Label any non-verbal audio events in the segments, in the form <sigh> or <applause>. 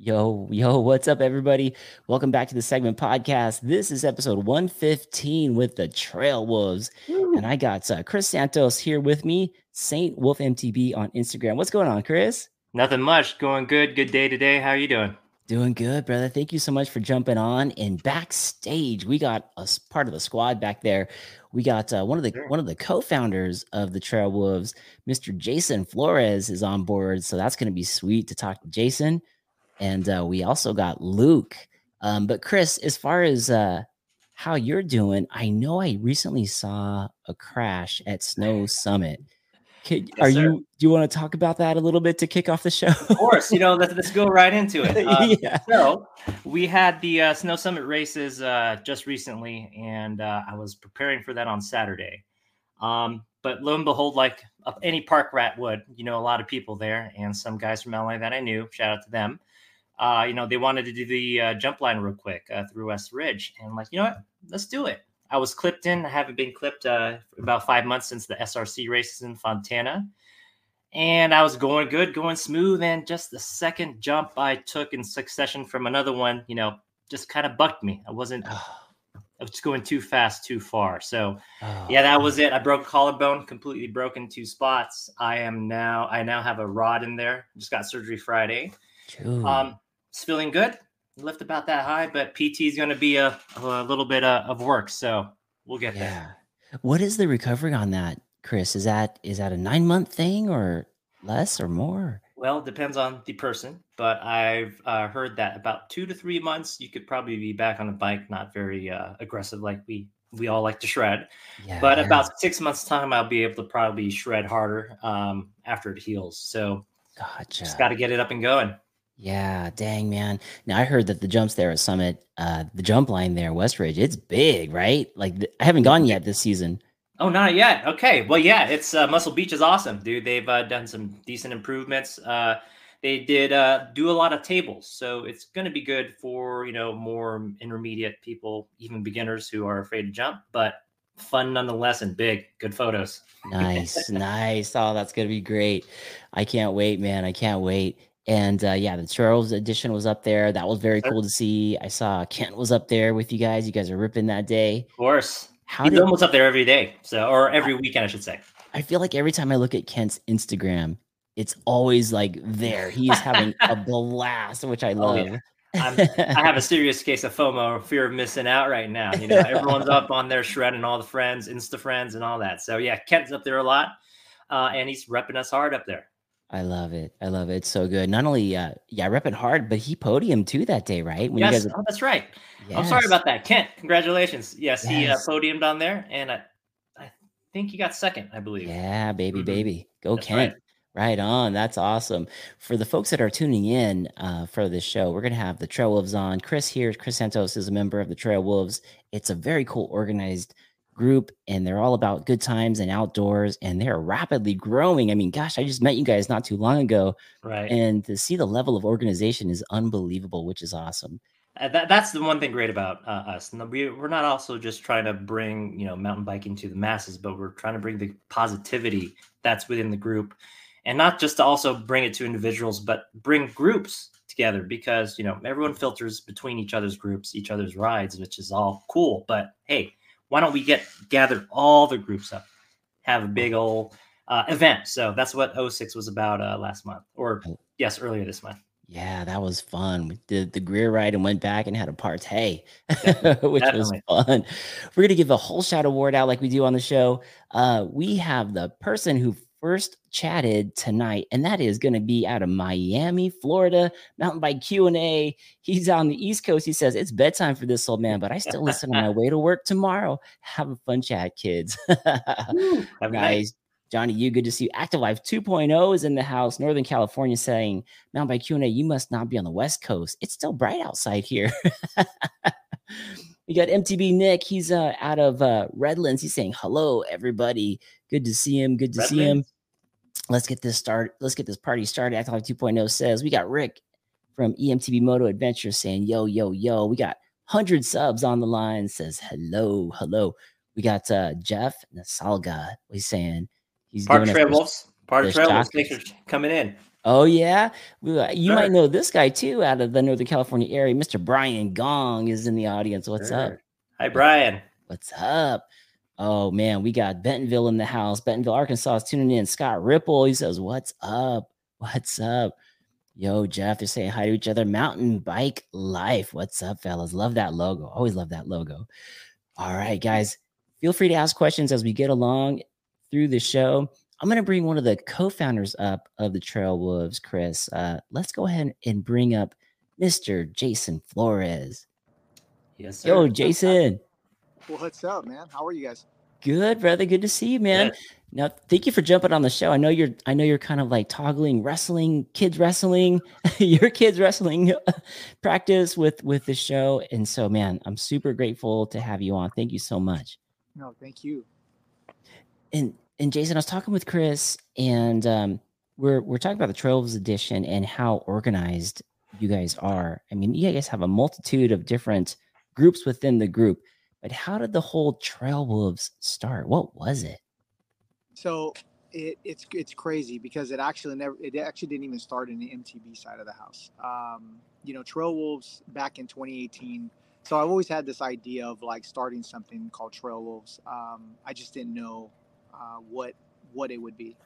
Yo, yo, what's up, everybody? Welcome back to the segment podcast. This is episode 115 with the Trail Wolves. Woo. And I got uh, Chris Santos here with me, Saint Wolf MTB on Instagram. What's going on, Chris? Nothing much. Going good. Good day today. How are you doing? Doing good, brother. Thank you so much for jumping on. And backstage, we got a part of the squad back there. We got uh, one of the sure. one of the co-founders of the Trail Wolves, Mr. Jason Flores, is on board. So that's going to be sweet to talk to Jason and uh, we also got Luke. Um, but Chris, as far as uh, how you're doing, I know I recently saw a crash at Snow <laughs> Summit. Yes, are sir. you? Do you want to talk about that a little bit to kick off the show? of course. You know, let's, let's go right into it. Uh, <laughs> yeah. So we had the uh, Snow Summit races uh, just recently, and uh, I was preparing for that on Saturday. Um, but lo and behold, like any park rat would, you know, a lot of people there, and some guys from LA that I knew. Shout out to them uh, you know, they wanted to do the uh, jump line real quick uh, through West Ridge. And I'm like, you know what? Let's do it. I was clipped in. I haven't been clipped uh, about five months since the SRC races in Fontana. And I was going good, going smooth. And just the second jump I took in succession from another one, you know, just kind of bucked me. I wasn't, <sighs> I was going too fast, too far. So, oh. yeah, that was it. I broke collarbone, completely broken two spots. I am now, I now have a rod in there. Just got surgery Friday. Um, it's feeling good. Lift about that high, but PT is going to be a, a little bit uh, of work, so we'll get yeah. there. What is the recovery on that, Chris? Is that is that a nine month thing or less or more? Well, it depends on the person, but I've uh, heard that about two to three months, you could probably be back on a bike, not very uh, aggressive like we we all like to shred. Yeah. But about six months time, I'll be able to probably shred harder um, after it heals. So, gotcha. just got to get it up and going. Yeah, dang man. Now I heard that the jumps there at Summit, uh, the jump line there, Westridge, it's big, right? Like th- I haven't gone yet this season. Oh, not yet. Okay, well, yeah, it's uh, Muscle Beach is awesome, dude. They've uh, done some decent improvements. Uh, they did uh, do a lot of tables, so it's going to be good for you know more intermediate people, even beginners who are afraid to jump, but fun nonetheless and big. Good photos. nice, <laughs> nice. Oh, that's going to be great. I can't wait, man. I can't wait. And uh, yeah, the Charles edition was up there. That was very cool to see. I saw Kent was up there with you guys. You guys are ripping that day. Of course. How He's did, almost up there every day. So, or every weekend, I should say. I feel like every time I look at Kent's Instagram, it's always like there. He is having a <laughs> blast, which I love. Oh, yeah. <laughs> i have a serious case of FOMO, fear of missing out right now. You know, everyone's up on their shred and all the friends, Insta friends, and all that. So yeah, Kent's up there a lot, uh, and he's repping us hard up there. I love it. I love it. It's so good. Not only, uh, yeah, repping hard, but he podium too that day, right? When yes, you guys, oh, that's right. Yes. I'm sorry about that, Kent. Congratulations. Yes, yes. he uh, podiumed on there, and I, I think he got second, I believe. Yeah, baby, mm-hmm. baby, go that's Kent. Right. Right on. That's awesome. For the folks that are tuning in uh, for this show, we're going to have the Trail Wolves on. Chris here. Chris Santos is a member of the Trail Wolves. It's a very cool, organized group and they're all about good times and outdoors and they're rapidly growing. I mean, gosh, I just met you guys not too long ago. Right. And to see the level of organization is unbelievable, which is awesome. Uh, that, that's the one thing great about uh, us. We, we're not also just trying to bring, you know, mountain biking to the masses, but we're trying to bring the positivity that's within the group and not just to also bring it to individuals, but bring groups together because, you know, everyone filters between each other's groups, each other's rides, which is all cool. But hey, why don't we get gather all the groups up, have a big old uh, event? So that's what 06 was about uh, last month, or yes, earlier this month. Yeah, that was fun. We did the Greer ride and went back and had a partay, <laughs> which Definitely. was fun. We're gonna give a whole shout award out like we do on the show. Uh, we have the person who first chatted tonight, and that is going to be out of Miami, Florida, mountain bike Q and A. He's on the East Coast. He says it's bedtime for this old man, but I still listen on my <laughs> way to work tomorrow. Have a fun chat, kids. <laughs> Guys, Johnny, you good to see you. Active Life 2.0 is in the house. Northern California saying, Mountain Bike Q&A, you must not be on the West Coast. It's still bright outside here. <laughs> we got MTB Nick. He's uh, out of uh, Redlands. He's saying, hello, everybody. Good to see him. Good to Redlands. see him. Let's get this start. Let's get this party started. Active Life 2.0 says, we got Rick from EMTB Moto Adventure saying, yo, yo, yo. We got 100 subs on the line. Says, hello, hello. We got uh, Jeff Nasalga. He's saying, He's part of Travels. Part of Travels. Thanks for coming in. Oh yeah, you sure. might know this guy too out of the Northern California area. Mr. Brian Gong is in the audience. What's sure. up? Hi, Brian. What's up? Oh man, we got Bentonville in the house. Bentonville, Arkansas is tuning in. Scott Ripple, he says, "What's up? What's up?" Yo, Jeff, they're saying hi to each other. Mountain bike life. What's up, fellas? Love that logo. Always love that logo. All right, guys, feel free to ask questions as we get along through the show. I'm going to bring one of the co-founders up of the Trail Wolves, Chris. Uh, let's go ahead and bring up Mr. Jason Flores. Yes, sir. Yo, <laughs> Jason. Well, what's up, man? How are you guys? Good, brother. Good to see you, man. Now, thank you for jumping on the show. I know you're. I know you're kind of like toggling wrestling, kids wrestling, <laughs> your kids wrestling <laughs> practice with with the show, and so, man, I'm super grateful to have you on. Thank you so much. No, thank you and and Jason, I was talking with Chris, and um, we're we're talking about the Trails edition and how organized you guys are. I mean, you guys have a multitude of different groups within the group, but how did the whole Trail Wolves start? What was it? So it, it's it's crazy because it actually never it actually didn't even start in the MTB side of the house. Um, you know, Trail Wolves back in 2018 so I've always had this idea of like starting something called Trail Wolves. Um, I just didn't know uh, what what it would be.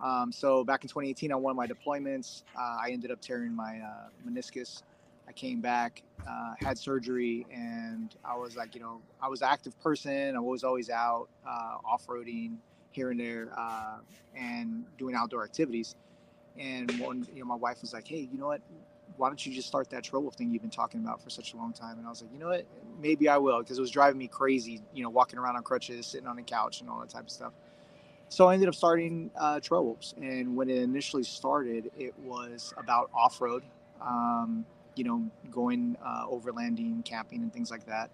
Um, so back in 2018, on one of my deployments, uh, I ended up tearing my uh, meniscus. I came back, uh, had surgery, and I was like, you know, I was an active person. I was always out uh, off-roading here and there uh, and doing outdoor activities. And one, you know, my wife was like, hey, you know what? Why don't you just start that Trail thing you've been talking about for such a long time? And I was like, you know what? Maybe I will, because it was driving me crazy, you know, walking around on crutches, sitting on the couch, and all that type of stuff. So I ended up starting uh, Trail Wolves. And when it initially started, it was about off road, um, you know, going uh, overlanding, camping, and things like that.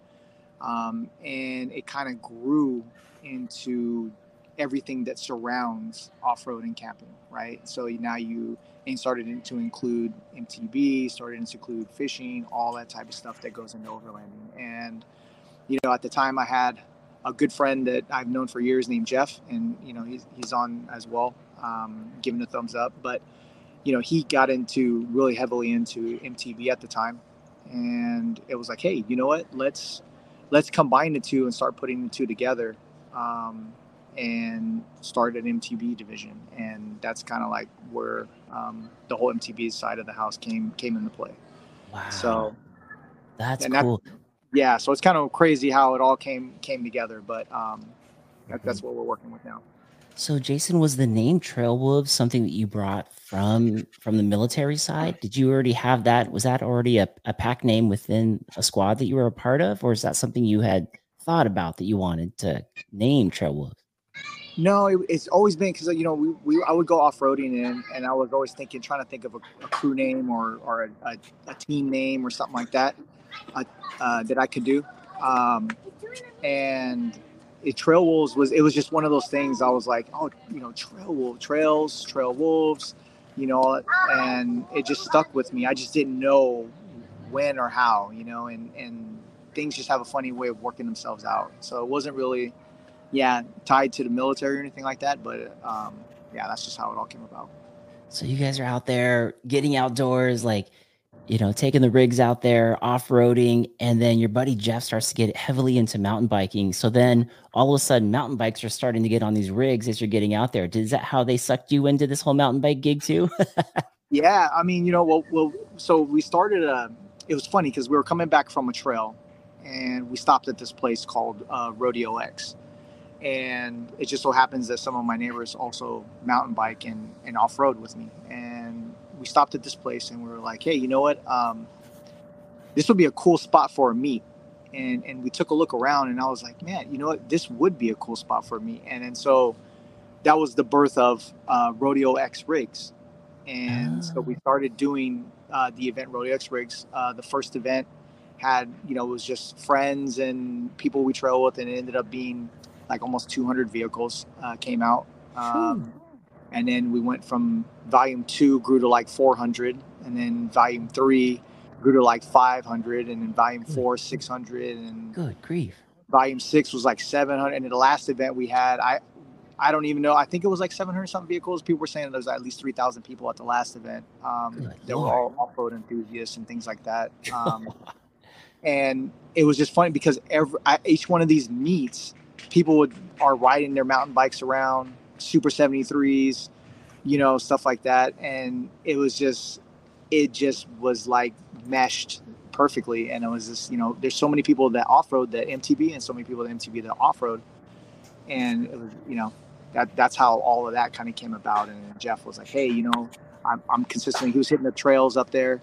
Um, and it kind of grew into everything that surrounds off-road and camping, right? So now you and started to include MTB, started to include fishing, all that type of stuff that goes into overlanding. And you know, at the time, I had a good friend that I've known for years named Jeff, and you know, he's he's on as well, um, giving a thumbs up. But you know, he got into really heavily into MTB at the time, and it was like, hey, you know what? Let's let's combine the two and start putting the two together. Um, and started an MTB division, and that's kind of like where um, the whole MTB side of the house came came into play. Wow! So that's cool. That, yeah, so it's kind of crazy how it all came came together, but um, that, that's what we're working with now. So, Jason, was the name Trail Wolves something that you brought from from the military side? Did you already have that? Was that already a, a pack name within a squad that you were a part of, or is that something you had thought about that you wanted to name Trail Wolves? No, it, it's always been because you know we, we I would go off roading and and I was always thinking trying to think of a, a crew name or or a, a, a, team name or something like that uh, uh, that I could do, um, and it, Trail Wolves was it was just one of those things I was like oh you know Trail Wolf Trails Trail Wolves, you know, and it just stuck with me. I just didn't know when or how, you know, and and things just have a funny way of working themselves out. So it wasn't really yeah, tied to the military or anything like that. But um, yeah, that's just how it all came about. So you guys are out there getting outdoors, like you know, taking the rigs out there, off roading, and then your buddy Jeff starts to get heavily into mountain biking. So then all of a sudden, mountain bikes are starting to get on these rigs as you're getting out there. Is that how they sucked you into this whole mountain bike gig too? <laughs> yeah, I mean, you know, well, well, so we started a. It was funny because we were coming back from a trail, and we stopped at this place called uh, Rodeo X, and it just so happens that some of my neighbors also mountain bike and, and off road with me, and we stopped at this place and we were like, hey, you know what? Um, this would be a cool spot for a meet. And, and we took a look around and I was like, man, you know what? This would be a cool spot for me. And then so that was the birth of uh, Rodeo X Rigs. And so we ah. started doing uh, the event Rodeo X Rigs. Uh, the first event had, you know, it was just friends and people we trail with, and it ended up being like almost 200 vehicles uh, came out. Um, and then we went from volume two grew to like 400 and then volume three grew to like 500 and then volume four 600 and good grief. volume six was like 700 and in the last event we had i i don't even know i think it was like 700 something vehicles. People were saying there was at least 3000 people at the last event. Um they were all off-road enthusiasts and things like that. <laughs> Um and it was just funny because every I, each one of these meets people would are riding their mountain bikes around super 73s, you know, stuff like that. And it was just, it just was like meshed perfectly. And it was just, you know, there's so many people that off road that MTB and so many people that MTB that off road. And it was, you know, that that's how all of that kind of came about. And Jeff was like, hey, you know, I'm, I'm consistently, he was hitting the trails up there.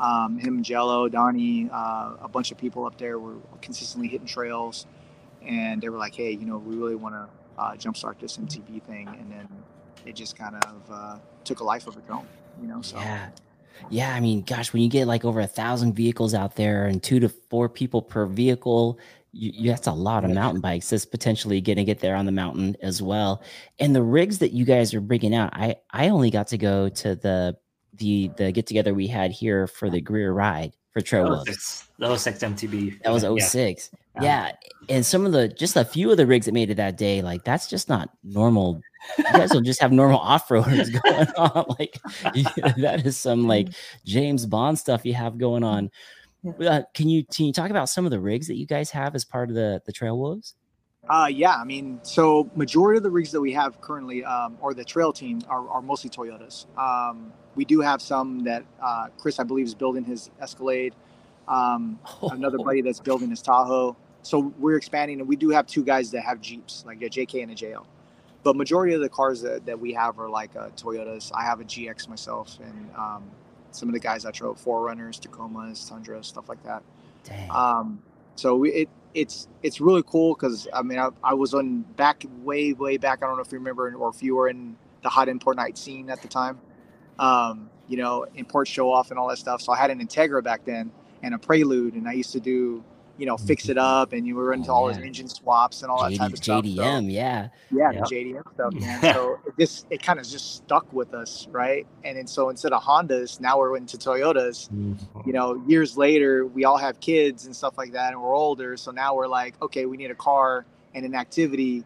Um, him, Jello, Donnie, uh, a bunch of people up there were consistently hitting trails. And they were like, hey, you know, we really want to uh, jumpstart this MTB thing, and then it just kind of uh, took a life of its own. You know, so. Yeah. Yeah, I mean, gosh, when you get like over a thousand vehicles out there and two to four people per vehicle, you, you, that's a lot of mountain bikes that's potentially going to get there on the mountain as well. And the rigs that you guys are bringing out, I I only got to go to the the the get together we had here for the Greer ride for Trail That was 06 MTB. That was 06. Yeah. Yeah, and some of the just a few of the rigs that made it that day, like that's just not normal. You guys will just have normal off roaders <laughs> going on. Like that is some like James Bond stuff you have going on. Uh, can you can you talk about some of the rigs that you guys have as part of the the Trail Wolves? Uh, yeah, I mean, so majority of the rigs that we have currently, um, or the trail team, are, are mostly Toyotas. Um, we do have some that uh, Chris, I believe, is building his Escalade. Um, oh. <laughs> Another buddy that's building his Tahoe so we're expanding, and we do have two guys that have Jeeps, like a JK and a JL. But majority of the cars that, that we have are like uh, Toyotas. I have a GX myself, and um, some of the guys I drove 4Runners, Tacomas, Tundra, stuff like that. Dang. So we, it it's it's really cool because I mean I, I was on back way way back. I don't know if you remember or if you were in the hot import night scene at the time. Um, you know, import show off and all that stuff. So I had an Integra back then and a Prelude, and I used to do you know, fix it mm-hmm. up, and you were into oh, all his engine swaps and all JD, that type of stuff. JDM, so, yeah, yeah, yep. JDM stuff, <laughs> man. so this it kind of just stuck with us, right? And then so instead of Hondas, now we're into Toyotas. Mm-hmm. You know, years later, we all have kids and stuff like that, and we're older, so now we're like, okay, we need a car and an activity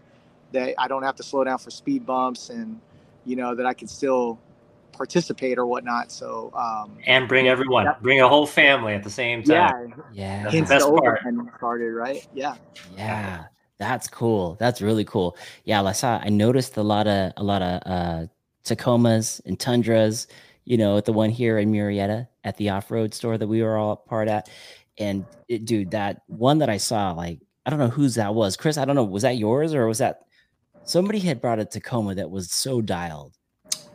that I don't have to slow down for speed bumps, and you know that I can still participate or whatnot. So um, and bring everyone, bring a whole family at the same time. Yeah, yeah. That's the best part. Started right. Yeah. Yeah. That's cool. That's really cool. Yeah, I saw. I noticed a lot of a lot of uh, Tacomas and Tundras. You know, at the one here in Murrieta at the off-road store that we were all part at, and it, dude, that one that I saw, like I don't know whose that was, Chris. I don't know, was that yours or was that somebody had brought a Tacoma that was so dialed?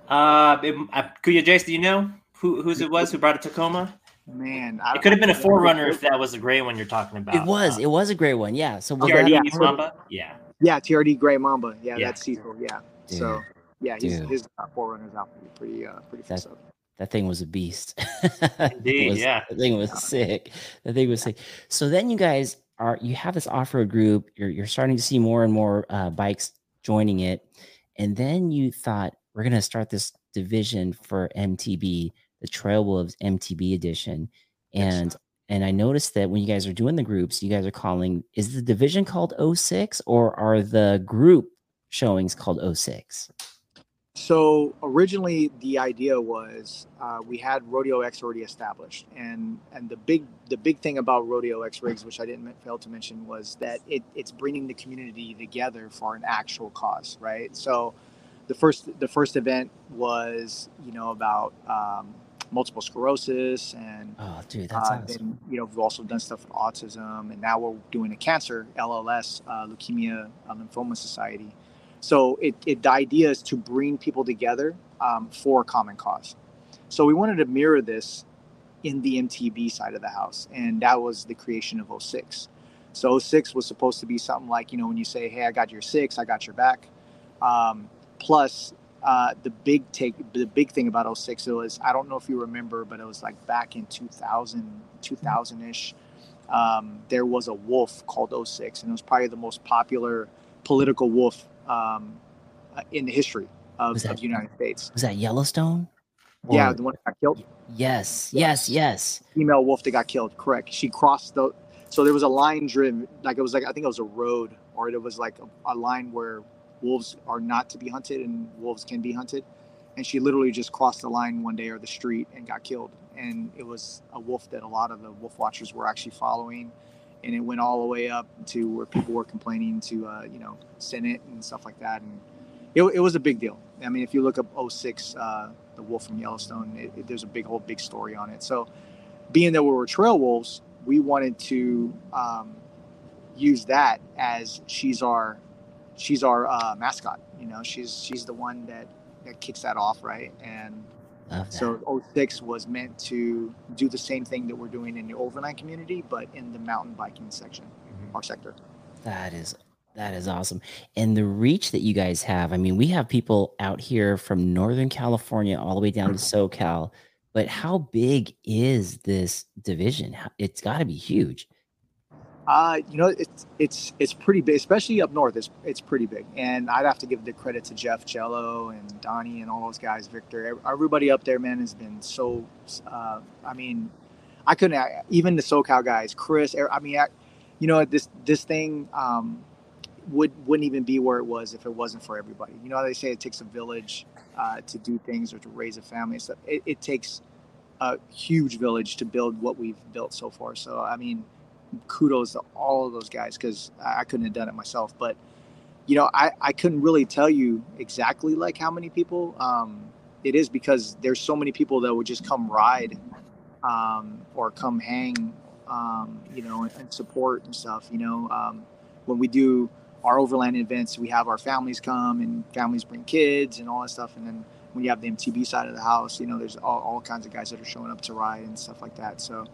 Uh, it, uh, Kuya Jace, do you know who whose it was who brought a Tacoma? Man, it could have been a 4Runner if that was a gray one you're talking about. It was. Uh, it was a gray one. Yeah. So TRD yeah, Mamba. Yeah. Yeah, TRD Gray Mamba. Yeah, yeah. that's Cecil. Yeah. Dude. So yeah, he's, his 4Runners out pretty uh pretty that, stuff. That thing was a beast. <laughs> Indeed, was, yeah. The thing was sick. The thing was sick. So then you guys are you have this off-road group. You're you're starting to see more and more uh, bikes joining it, and then you thought we're gonna start this division for MTB, the Trail Wolves MTB edition, and and I noticed that when you guys are doing the groups, you guys are calling is the division called 06 or are the group showings called 06? So originally, the idea was uh, we had Rodeo X already established, and and the big the big thing about Rodeo X rigs, which I didn't fail to mention, was that it, it's bringing the community together for an actual cause, right? So the first the first event was you know about um, multiple sclerosis and oh dude that's uh, you know we've also done stuff with autism and now we're doing a cancer lls uh, leukemia uh, lymphoma society. So it, it the idea is to bring people together um, for a common cause. So we wanted to mirror this in the mtb side of the house and that was the creation of 06 so 06 was supposed to be something like you know when you say hey i got your six i got your back um, plus uh, the big take, the big thing about 06, it was, I don't know if you remember, but it was like back in 2000, 2000 ish. Um, there was a wolf called 06, and it was probably the most popular political wolf um, in the history of, that, of, the United States. Was that Yellowstone? Or... Yeah, the one that got killed. Yes, yes, yes. Female wolf that got killed. Correct. She crossed the. So there was a line driven, like it was like I think it was a road, or it was like a, a line where wolves are not to be hunted and wolves can be hunted. And she literally just crossed the line one day or the street and got killed. And it was a wolf that a lot of the wolf watchers were actually following. And it went all the way up to where people were complaining to, uh, you know, Senate and stuff like that. And it, it, was a big deal. I mean, if you look up 06, uh, the wolf from Yellowstone, it, it, there's a big, whole big story on it. So being that we were trail wolves, we wanted to um, use that as she's our she's our uh, mascot. You know, she's she's the one that that kicks that off, right? And so 06 was meant to do the same thing that we're doing in the overnight community, but in the mountain biking section, mm-hmm. our sector. That is that is awesome. And the reach that you guys have, I mean, we have people out here from Northern California all the way down to SoCal, but how big is this division? It's got to be huge. Uh, you know, it's it's it's pretty big, especially up north. It's it's pretty big, and I'd have to give the credit to Jeff Jello and Donnie and all those guys. Victor, everybody up there, man, has been so. Uh, I mean, I couldn't even the SoCal guys, Chris. I mean, I, you know, this this thing um, would wouldn't even be where it was if it wasn't for everybody. You know, they say it takes a village uh, to do things or to raise a family. It, it takes a huge village to build what we've built so far. So I mean kudos to all of those guys because I couldn't have done it myself. But you know, I, I couldn't really tell you exactly like how many people. Um, it is because there's so many people that would just come ride um, or come hang, um, you know, and, and, support and stuff. You know, um, when we do our overland events, we have our families come and families bring kids and all that stuff. And then when you have the MTB side of the house, you know, there's all, all kinds of guys that are showing up to ride and stuff like that. So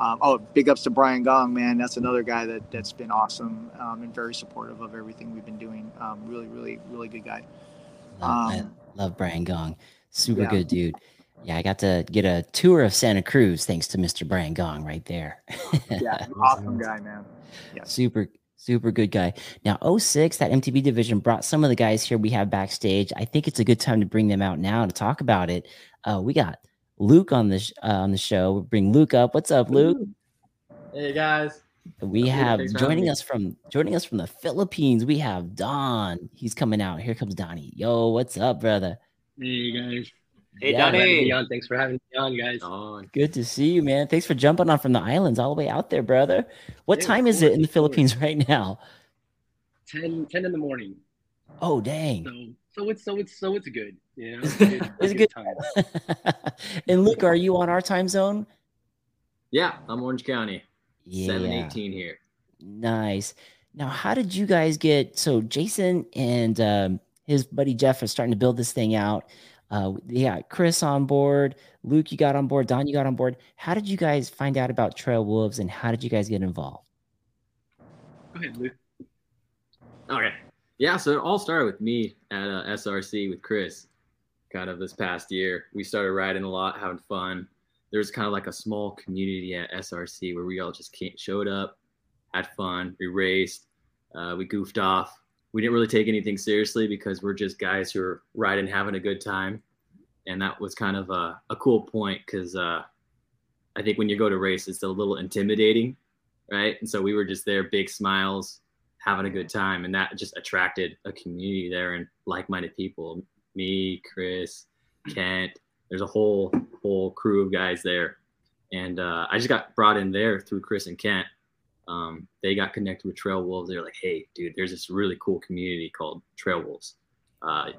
um, oh, big ups to Brian Gong, man. That's another guy that that's been awesome um, and very supportive of everything we've been doing. Um, really, really, really good guy. Love, um, love Brian Gong. Super yeah. good dude. Yeah, I got to get a tour of Santa Cruz thanks to Mr. Brian Gong right there. yeah, <laughs> awesome guy, man. Yeah. Super, super good guy. Now, 06, that MTB division brought some of the guys here we have backstage. I think it's a good time to bring them out now to talk about it. Uh, we got Luke on the sh- uh, on the show. We'll bring Luke up. What's up, Luke? Hey guys. We have joining us from joining us from the Philippines. We have Don. He's coming out. Here comes Donnie. Yo, what's up, brother? Hey guys. Hey yeah, Donnie. On. Thanks for having me on, guys. On. Good to see you, man. Thanks for jumping on from the islands all the way out there, brother. What time is it in the Philippines right now? 10, 10 in the morning. Oh dang. So so it's so it's so it's good. You know, <laughs> it's, it's, it's a good, good time. <laughs> and Luke, are you on our time zone? Yeah, I'm Orange County. Yeah. 718 here. Nice. Now, how did you guys get so Jason and um, his buddy Jeff are starting to build this thing out? Uh, yeah, Chris on board, Luke, you got on board, Don, you got on board. How did you guys find out about Trail Wolves and how did you guys get involved? Go ahead, Luke. Okay. Yeah, so it all started with me at uh, SRC with Chris, kind of this past year. We started riding a lot, having fun. There was kind of like a small community at SRC where we all just showed up, had fun, we raced, uh, we goofed off. We didn't really take anything seriously because we're just guys who are riding, having a good time, and that was kind of a, a cool point because uh, I think when you go to race, it's a little intimidating, right? And so we were just there, big smiles, having a good time, and that just attracted a community there and like-minded people. Me, Chris, Kent. There's a whole whole crew of guys there, and uh, I just got brought in there through Chris and Kent. Um, they got connected with Trail Wolves. They're like, "Hey, dude, there's this really cool community called Trail Wolves. Uh,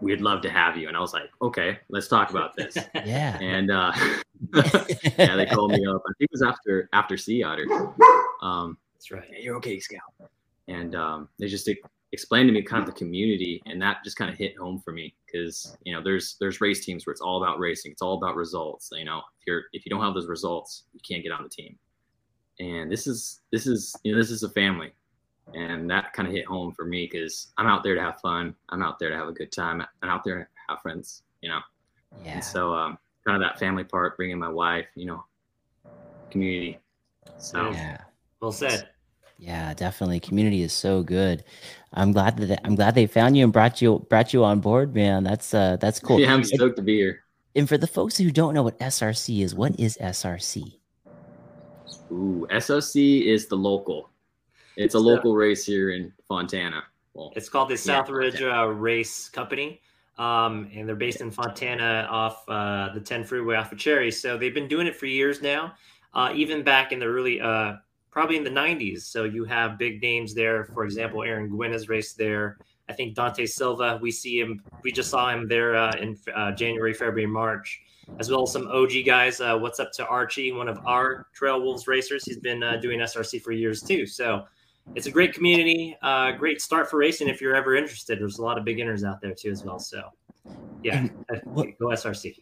we'd love to have you. And I was like, okay, let's talk about this. <laughs> yeah. And uh, <laughs> <laughs> yeah, they called me up. I think it was after after Sea Otter. Um, That's right. you're okay, Scout. And um, they just explained to me kind of the community, and that just kind of hit home for me because you know there's there's race teams where it's all about racing, it's all about results. You know, if you're if you don't have those results, you can't get on the team. And this is this is you know this is a family and that kind of hit home for me because I'm out there to have fun. I'm out there to have a good time. I'm out there to have friends, you know. Yeah. And so, um, kind of that family part, bringing my wife, you know, community. So yeah. Well said. Yeah, definitely. Community is so good. I'm glad that I'm glad they found you and brought you brought you on board, man. That's uh that's cool. Yeah, I'm stoked to be here. And for the folks who don't know what SRC is, what is SRC? Ooh, SRC is the local. It's a local race here in Fontana. Well, it's called the Southridge uh, Race Company. Um, and they're based in Fontana off uh, the 10 freeway off of Cherry. So they've been doing it for years now, uh, even back in the early, uh, probably in the 90s. So you have big names there. For example, Aaron Gwin has raced there. I think Dante Silva, we see him, we just saw him there uh, in uh, January, February, March, as well as some OG guys. what's up to Archie, one of our Trail Wolves racers? He's been doing SRC for years too. So it's a great community, uh, great start for racing if you're ever interested. There's a lot of beginners out there too as well. So yeah, what, go SRC.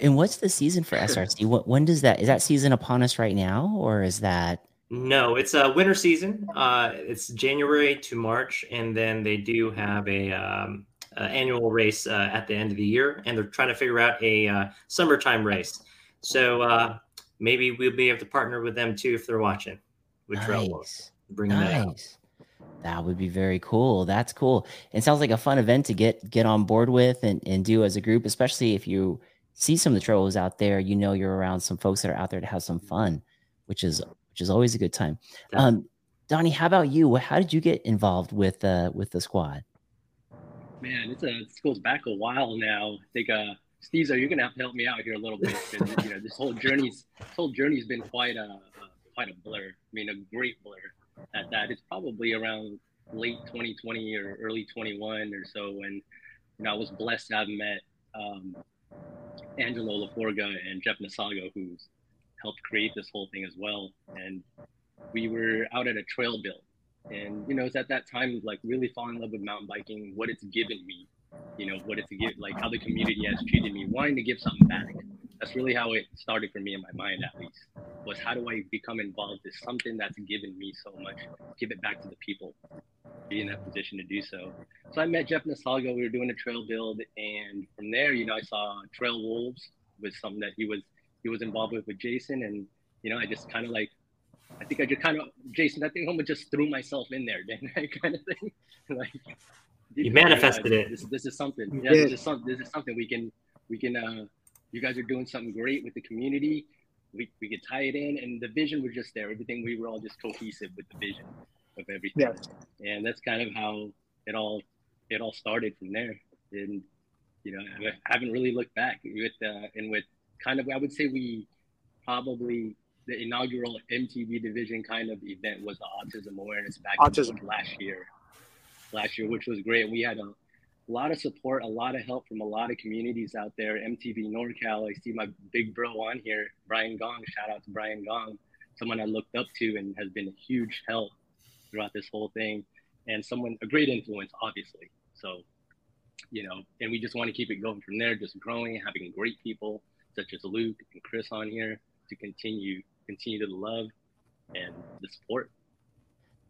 And what's the season for SRC? What when does that is that season upon us right now, or is that? No, it's a winter season. Uh, it's January to March, and then they do have a um, uh, annual race uh, at the end of the year, and they're trying to figure out a uh, summertime race. So uh, maybe we'll be able to partner with them too if they're watching with nice. Trail bring nice. that That would be very cool. That's cool. It sounds like a fun event to get get on board with and, and do as a group, especially if you see some of the trolls out there, you know you're around some folks that are out there to have some fun, which is which is always a good time. Um, Donnie, how about you? How did you get involved with uh with the squad? Man, it's a this goes back a while now. I think uh Steve, are you gonna have to help me out here a little bit? you know, this whole journey's this whole journey's been quite a, a quite a blur. I mean, a great blur at that. It's probably around late 2020 or early 21 or so when you know I was blessed to have met um, Angelo Laforga and Jeff Nasago, who's helped create this whole thing as well. And we were out at a trail build, and you know it's at that time like really falling in love with mountain biking, what it's given me, you know what it's give like how the community has treated me, wanting to give something back. That's really how it started for me in my mind at least was how do i become involved with something that's given me so much give it back to the people be in that position to do so. So i met jeff nasalgo we were doing a trail build and from there you know i saw trail wolves was something that he was he was involved with with jason and you know i just kind of like i think i just kind of jason i think i'm just threw myself in there <laughs> then I kind of thing <laughs> like you manifested yeah, it this, this is something yeah, this is something this is something we can we can uh you guys are doing something great with the community. We, we could tie it in, and the vision was just there. Everything we were all just cohesive with the vision of everything, yeah. and that's kind of how it all it all started from there. And you know, I haven't really looked back with uh, and with kind of I would say we probably the inaugural MTB division kind of event was the autism awareness back autism. last year. Last year, which was great. We had a a lot of support, a lot of help from a lot of communities out there. MTB NorCal, I see my big bro on here, Brian Gong. Shout out to Brian Gong, someone I looked up to and has been a huge help throughout this whole thing, and someone a great influence, obviously. So, you know, and we just want to keep it going from there, just growing, having great people such as Luke and Chris on here to continue continue to love and the support.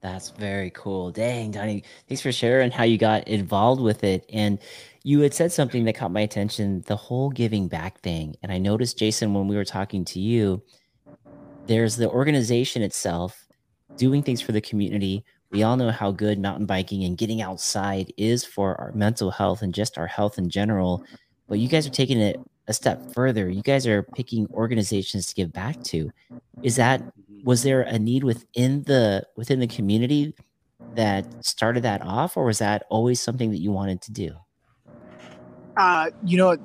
That's very cool. Dang, Donnie, thanks for sharing how you got involved with it. And you had said something that caught my attention the whole giving back thing. And I noticed, Jason, when we were talking to you, there's the organization itself doing things for the community. We all know how good mountain biking and getting outside is for our mental health and just our health in general. But you guys are taking it a step further. You guys are picking organizations to give back to. Is that was there a need within the within the community that started that off or was that always something that you wanted to do uh, you know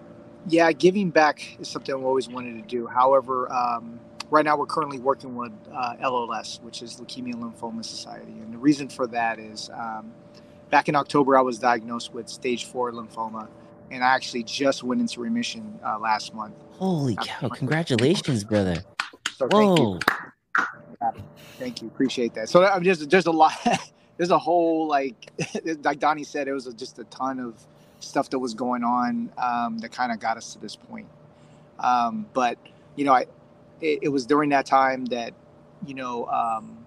yeah giving back is something i've always wanted to do however um, right now we're currently working with uh, lls which is leukemia and lymphoma society and the reason for that is um, back in october i was diagnosed with stage four lymphoma and I actually just went into remission uh, last month. Holy cow! Congratulations, brother. So Whoa. Thank you. thank you. Appreciate that. So I'm just there's a lot. <laughs> there's a whole like <laughs> like Donnie said, it was just a ton of stuff that was going on um, that kind of got us to this point. Um, but you know, I it, it, was during that time that you know um,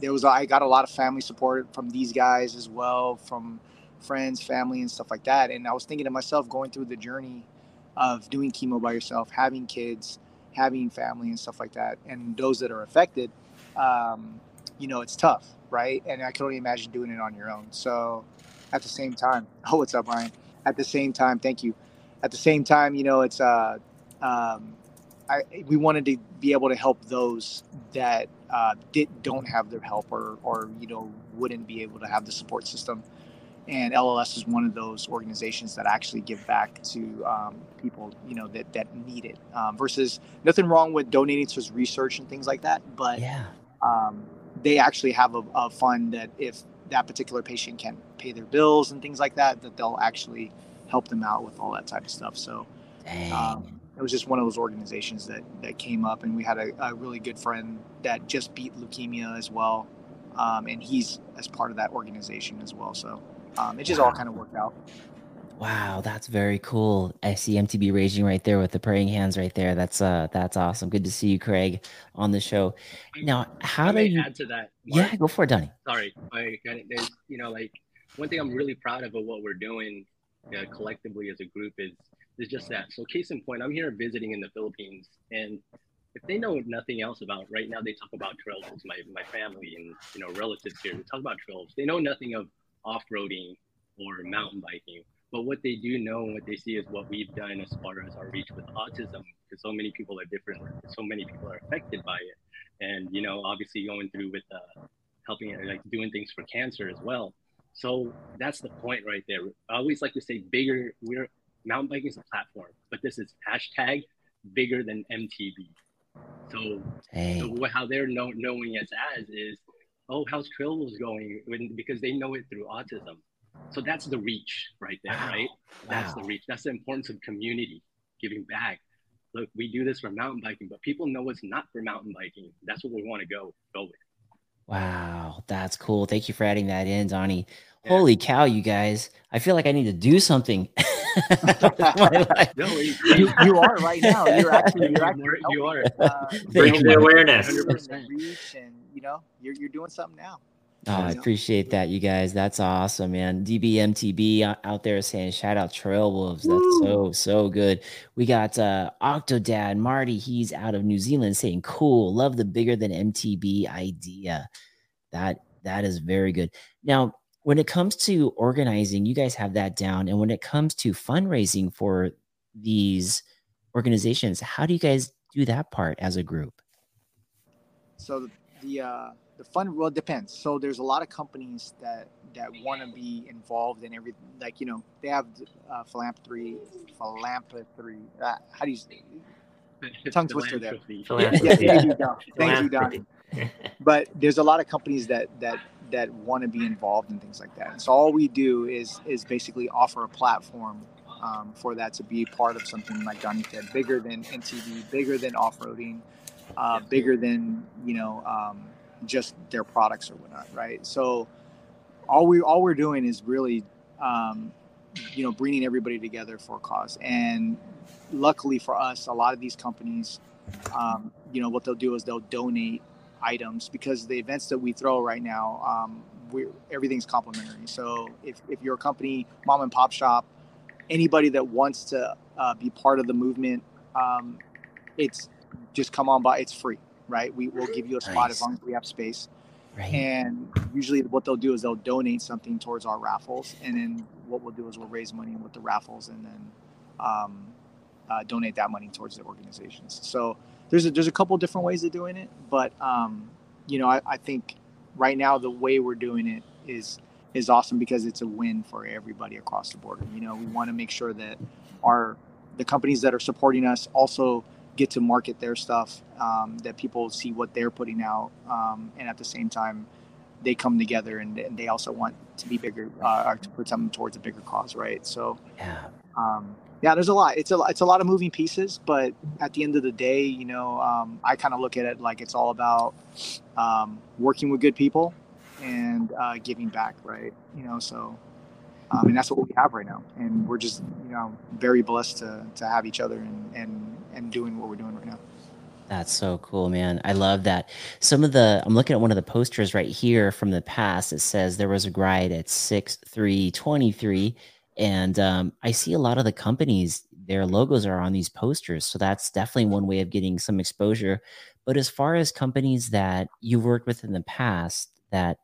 there was I got a lot of family support from these guys as well, from friends, family, and stuff like that. And I was thinking to myself, going through the journey of doing chemo by yourself, having kids, having family, and stuff like that, and those that are affected, um, you know, it's tough, right? And I can only imagine doing it on your own. So, at the same time, <laughs> oh, what's up, Ryan? At the same time, thank you. At the same time, you know, it's uh, um, I, we wanted to be able to help those that uh, did, don't have their help or, or you know wouldn't be able to have the support system and LLS is one of those organizations that actually give back to um, people you know that that need it. Um, versus nothing wrong with donating to research and things like that, but yeah, um, they actually have a, a, fund that if that particular patient can pay their bills and things like that, that they'll actually help them out with all that type of stuff. So. Um, it was just one of those organizations that, that came up, and we had a, a really good friend that just beat leukemia as well, um, and he's as part of that organization as well. So um, it just all kind of worked out. Wow, that's very cool. I see MTB raging right there with the praying hands right there. That's uh that's awesome. Good to see you, Craig, on the show. Now, how do you add to that? Mark? Yeah, go for it, Donnie. Sorry, I, there's you know like one thing I'm really proud of of what we're doing uh, collectively as a group is is just that. So case in point, I'm here visiting in the Philippines, and if they know nothing else about right now, they talk about trails. My my family and you know relatives here. They talk about trails. They know nothing of off-roading or mountain biking. But what they do know and what they see is what we've done as far as our reach with autism, because so many people are different, so many people are affected by it, and you know, obviously going through with uh, helping, like doing things for cancer as well. So that's the point right there. I always like to say, bigger. We're mountain biking is a platform, but this is hashtag bigger than MTB. So, so how they're know, knowing us as is oh, how's Trail Wolves going? When, because they know it through autism. So that's the reach right there, wow. right? That's wow. the reach. That's the importance of community, giving back. Look, we do this for mountain biking, but people know it's not for mountain biking. That's what we want to go go with. Wow, that's cool. Thank you for adding that in, Donnie. Yeah. Holy cow, you guys. I feel like I need to do something. <laughs> <laughs> no, you, you are right now. <laughs> You're actually, you're actually you are. Uh, <laughs> Bringing the awareness. 100%. And, you know, you're, you're doing something now. Oh, I appreciate that, you guys. That's awesome, man. DBMTB out there saying shout out Trail Wolves. That's Woo! so so good. We got uh Octodad Marty. He's out of New Zealand saying cool. Love the bigger than MTB idea. That that is very good. Now, when it comes to organizing, you guys have that down. And when it comes to fundraising for these organizations, how do you guys do that part as a group? So the uh, the fund well depends. So there's a lot of companies that that want to be involved in everything. Like you know, they have uh, philanthropy, philanthropy. Uh, how do you say? Tongue twister there. <laughs> Yeah, thank you, Don. Thank you, Don. but there's a lot of companies that that that want to be involved in things like that. And so all we do is is basically offer a platform um, for that to be part of something like Donnie said, bigger than MTB, bigger than off-roading, uh, bigger than you know um, just their products or whatnot, right? So all we all we're doing is really um, you know bringing everybody together for a cause. And luckily for us, a lot of these companies, um, you know, what they'll do is they'll donate items because the events that we throw right now, um, we everything's complimentary. So if, if you're a company, mom and pop shop, anybody that wants to uh, be part of the movement, um, it's just come on by. It's free, right? We will give you a spot nice. as long as we have space. Right. And usually, what they'll do is they'll donate something towards our raffles, and then what we'll do is we'll raise money with the raffles, and then um, uh, donate that money towards the organizations. So there's a, there's a couple different ways of doing it, but um, you know, I, I think right now the way we're doing it is is awesome because it's a win for everybody across the border. You know, we want to make sure that our the companies that are supporting us also get to market their stuff, um, that people see what they're putting out, um, and at the same time, they come together and, and they also want to be bigger uh, or to put something towards a bigger cause, right? So, yeah. um, yeah, there's a lot. It's a it's a lot of moving pieces, but at the end of the day, you know, um, I kind of look at it like it's all about um, working with good people and uh, giving back, right? You know, so um, and that's what we have right now, and we're just you know very blessed to to have each other and and and doing what we're doing right now. That's so cool, man. I love that. Some of the I'm looking at one of the posters right here from the past. It says there was a ride at six three twenty three and um, I see a lot of the companies, their logos are on these posters. So that's definitely one way of getting some exposure. But as far as companies that you've worked with in the past that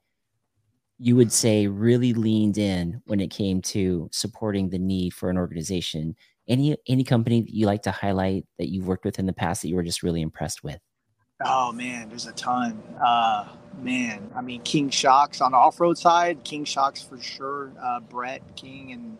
you would say really leaned in when it came to supporting the need for an organization, any any company that you like to highlight that you've worked with in the past that you were just really impressed with? Oh man, there's a ton. Uh, man, I mean King Shocks on the off-road side, King Shocks for sure. Uh, Brett King and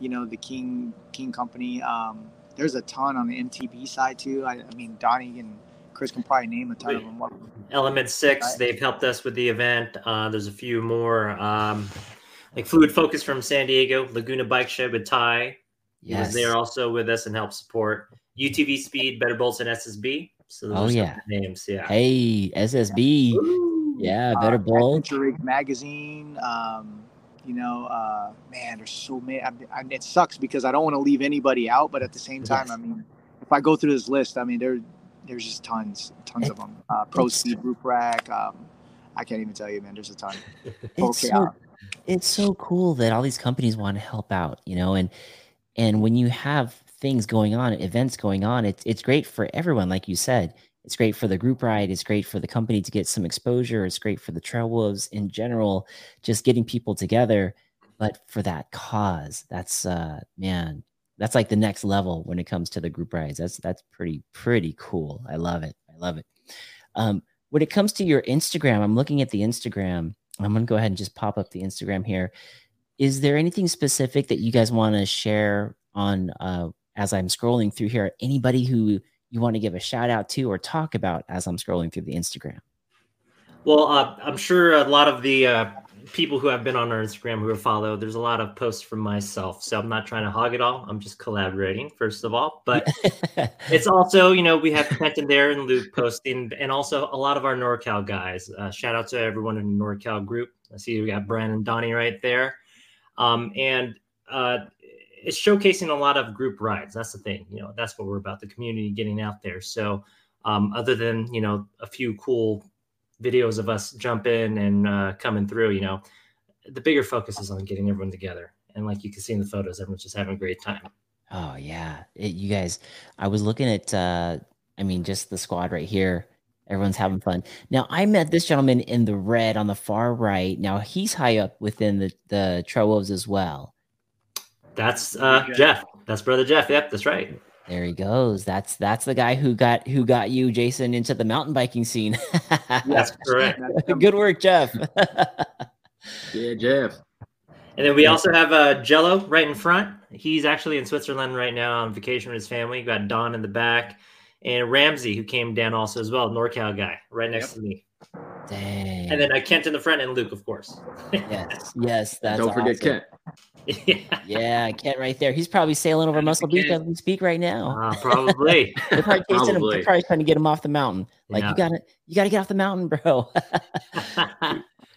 you know the King King Company. Um, there's a ton on the MTB side too. I, I mean Donnie and Chris can probably name a ton of them. Element Six, right. they've helped us with the event. Uh, there's a few more, um, like Fluid Focus from San Diego, Laguna Bike Shed with Ty. Yes, they are also with us and help support UTV Speed, Better Bolts, and SSB. So those oh yeah, names. Yeah. Hey SSB. Ooh. Yeah, Better uh, Bolts. Magazine. Um, you know, uh, man, there's so many. I, I, it sucks because I don't want to leave anybody out, but at the same time, yes. I mean, if I go through this list, I mean, there, there's just tons, tons it, of them. Uh, Pro Speed Roof Rack. Um, I can't even tell you, man. There's a ton. <laughs> It's so, it's so cool that all these companies want to help out, you know, and and when you have things going on, events going on, it's it's great for everyone, like you said. It's great for the group ride. It's great for the company to get some exposure. It's great for the Trail Wolves in general, just getting people together. But for that cause, that's uh man, that's like the next level when it comes to the group rides. That's that's pretty pretty cool. I love it. I love it. Um, when it comes to your Instagram, I'm looking at the Instagram. I'm gonna go ahead and just pop up the Instagram here. Is there anything specific that you guys want to share on uh, as I'm scrolling through here? Anybody who you want to give a shout out to or talk about as I'm scrolling through the Instagram? Well, uh, I'm sure a lot of the uh, people who have been on our Instagram who are followed, there's a lot of posts from myself. So I'm not trying to hog it all. I'm just collaborating, first of all. But <laughs> it's also, you know, we have Quentin there and Luke posting, and also a lot of our NorCal guys. Uh, shout out to everyone in the NorCal group. I see we got Brandon and Donnie right there. Um, and uh, it's showcasing a lot of group rides. That's the thing, you know, that's what we're about the community getting out there. So, um, other than, you know, a few cool videos of us jumping and uh, coming through, you know, the bigger focus is on getting everyone together. And like you can see in the photos, everyone's just having a great time. Oh, yeah. It, you guys, I was looking at, uh, I mean, just the squad right here. Everyone's having fun. Now, I met this gentleman in the red on the far right. Now, he's high up within the, the Trail Wolves as well. That's uh, Jeff. That's brother Jeff. Yep, that's right. There he goes. That's that's the guy who got who got you, Jason, into the mountain biking scene. <laughs> that's correct. Good work, Jeff. <laughs> yeah, Jeff. And then we also have uh, Jello right in front. He's actually in Switzerland right now on vacation with his family. We got Don in the back, and Ramsey who came down also as well, NorCal guy, right next yep. to me. Dang. And then I Kent in the front and Luke, of course. yes, yes, that's don't forget awesome. Kent. yeah. <laughs> yeah, Kent right there. He's probably sailing over Muscle Beach as we speak right now. Uh, probably. <laughs> <laughs> they're probably chasing him. They're probably trying to get him off the mountain. Like yeah. you gotta, you gotta get off the mountain, bro.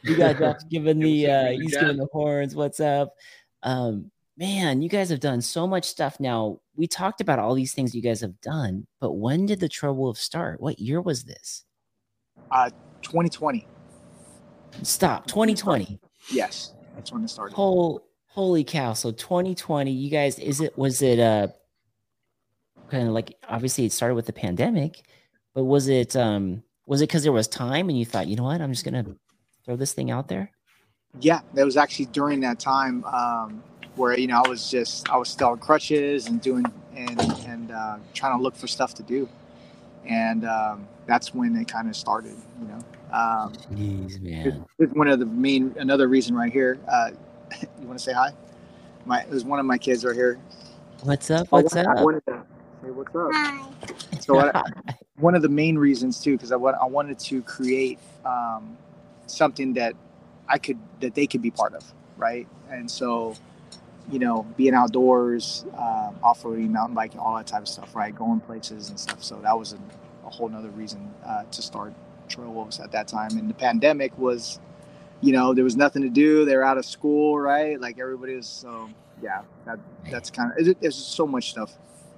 you got Josh giving the, uh, he's giving the horns. What's up? Um, man, you guys have done so much stuff. Now we talked about all these things you guys have done, but when did the Trail Wolf start? What year was this? Uh, 2020. Stop. 2020. Yes, that's when it started. Whole holy cow! So 2020, you guys, is it was it uh kind of like obviously it started with the pandemic, but was it um was it because there was time and you thought, you know what, I'm just gonna throw this thing out there? Yeah, that was actually during that time um, where you know I was just I was still on crutches and doing and and uh, trying to look for stuff to do, and um, that's when it kind of started. You know. Um, Jeez, man. It's one of the main another reason right here. Uh, <laughs> you want to say hi? My there's one of my kids right here. What's up? What's up? I to say what's up. Hi. So I, <laughs> one of the main reasons too, because I want I wanted to create um, something that I could that they could be part of, right? And so you know, being outdoors, uh, off-roading, mountain biking, all that type of stuff, right? Going places and stuff. So that was a, a whole nother reason uh, to start Trail Wolves at that time. And the pandemic was, you know, there was nothing to do. They were out of school, right? Like everybody was. So yeah, that that's kind of there's so much stuff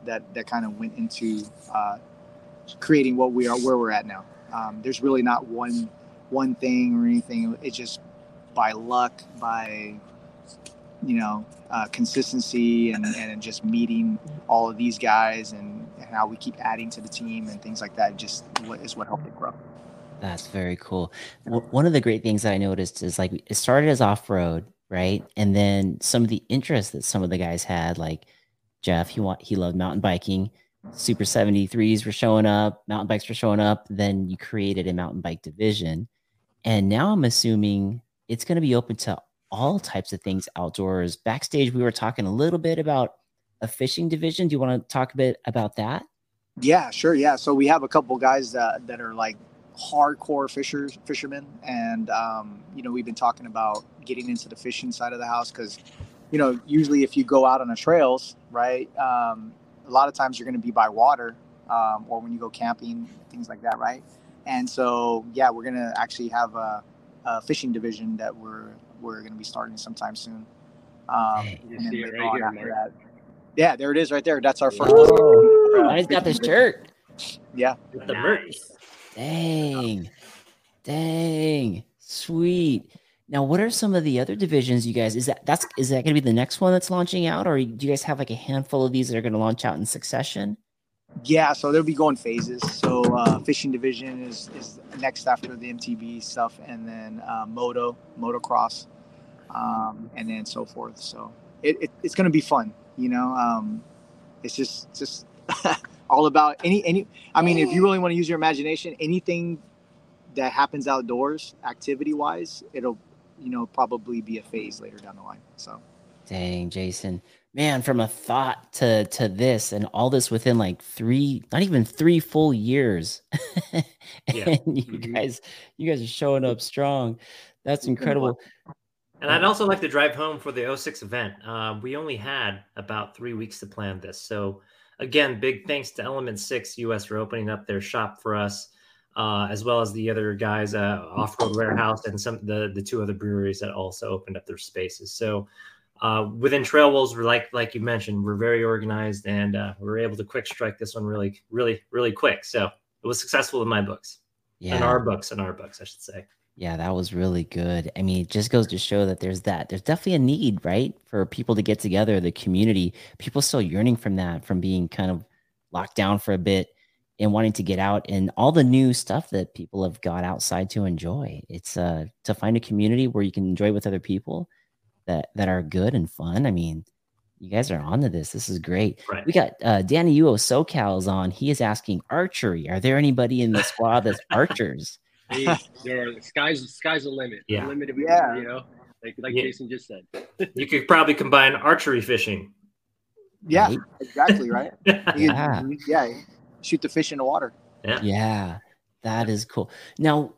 that that kind of went into uh, creating what we are where we're at now. Um, there's really not one one thing or anything. It's just by luck, by you know uh, consistency, and, and just meeting all of these guys and, and how we keep adding to the team and things like that. Just is what helped it grow. That's very cool. One of the great things that I noticed is like it started as off road, right? And then some of the interests that some of the guys had, like Jeff, he want he loved mountain biking. Super 73s were showing up, mountain bikes were showing up. Then you created a mountain bike division. And now I'm assuming it's going to be open to all types of things outdoors. Backstage, we were talking a little bit about a fishing division. Do you want to talk a bit about that? Yeah, sure. Yeah. So we have a couple guys that, that are like hardcore fishers, fishermen. And, um, you know, we've been talking about getting into the fishing side of the house because, you know, usually if you go out on the trails, right, um, a lot of times you're going to be by water um, or when you go camping, things like that, right? And so, yeah, we're going to actually have a, a, fishing division that we're we're going to be starting sometime soon. Um, and then right here, that, yeah, there it is, right there. That's our first. Oh, he's got the shirt. Yeah, the merch. Dang, dang, sweet. Now, what are some of the other divisions you guys? Is that that's is that going to be the next one that's launching out, or do you guys have like a handful of these that are going to launch out in succession? Yeah, so they'll be going phases. So uh, fishing division is is next after the MTB stuff, and then uh, moto, motocross, um, and then so forth. So it, it it's going to be fun. You know, um, it's just just <laughs> all about any any. I mean, if you really want to use your imagination, anything that happens outdoors, activity wise, it'll you know probably be a phase later down the line. So, dang, Jason, man, from a thought to to this and all this within like three, not even three full years, <laughs> and yeah. you mm-hmm. guys, you guys are showing up strong. That's incredible. And I'd also like to drive home for the 06 event. Uh, we only had about three weeks to plan this. So, again, big thanks to Element 6 US for opening up their shop for us uh, as well as the other guys, uh, Off Road Warehouse, and some the the two other breweries that also opened up their spaces. So uh, within Trail Wolves, we're like like you mentioned, we're very organized, and uh, we are able to quick strike this one really, really, really quick. So it was successful in my books, yeah, in our books, in our books, I should say. Yeah, that was really good. I mean, it just goes to show that there's that. There's definitely a need, right, for people to get together, the community. People still yearning from that, from being kind of locked down for a bit and wanting to get out and all the new stuff that people have got outside to enjoy. It's uh to find a community where you can enjoy with other people that that are good and fun. I mean, you guys are onto this. This is great. Right. We got uh, Danny Uo SoCal's on. He is asking archery. Are there anybody in the squad that's <laughs> archers? Hey, there are, sky's sky's the limit. Yeah, limited. Yeah. You know, like like yeah. Jason just said. you could probably combine archery fishing. Yeah, right? exactly right. <laughs> yeah. yeah, shoot the fish in the water. Yeah. Yeah. That is cool. Now,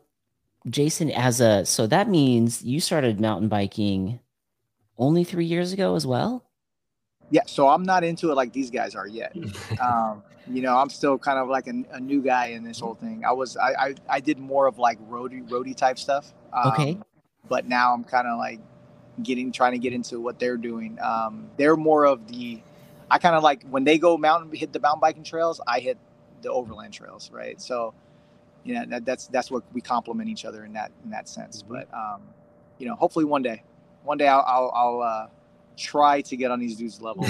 Jason, as a so that means you started mountain biking only three years ago as well? Yeah, so I'm not into it like these guys are yet. <laughs> um, you know, I'm still kind of like a, a, new guy in this whole thing. I was I I, I did more of like roadie roadie type stuff. Um, okay. But now I'm kind of like getting trying to get into what they're doing. Um, they're more of the I kind of like when they go mountain hit the mountain biking trails. I hit the overland trails, right? So, you know, that, that's that's what we complement each other in that in that sense. Mm-hmm. But um, you know, hopefully one day, one day I'll I'll, I'll uh, try to get on these dudes' level. <laughs>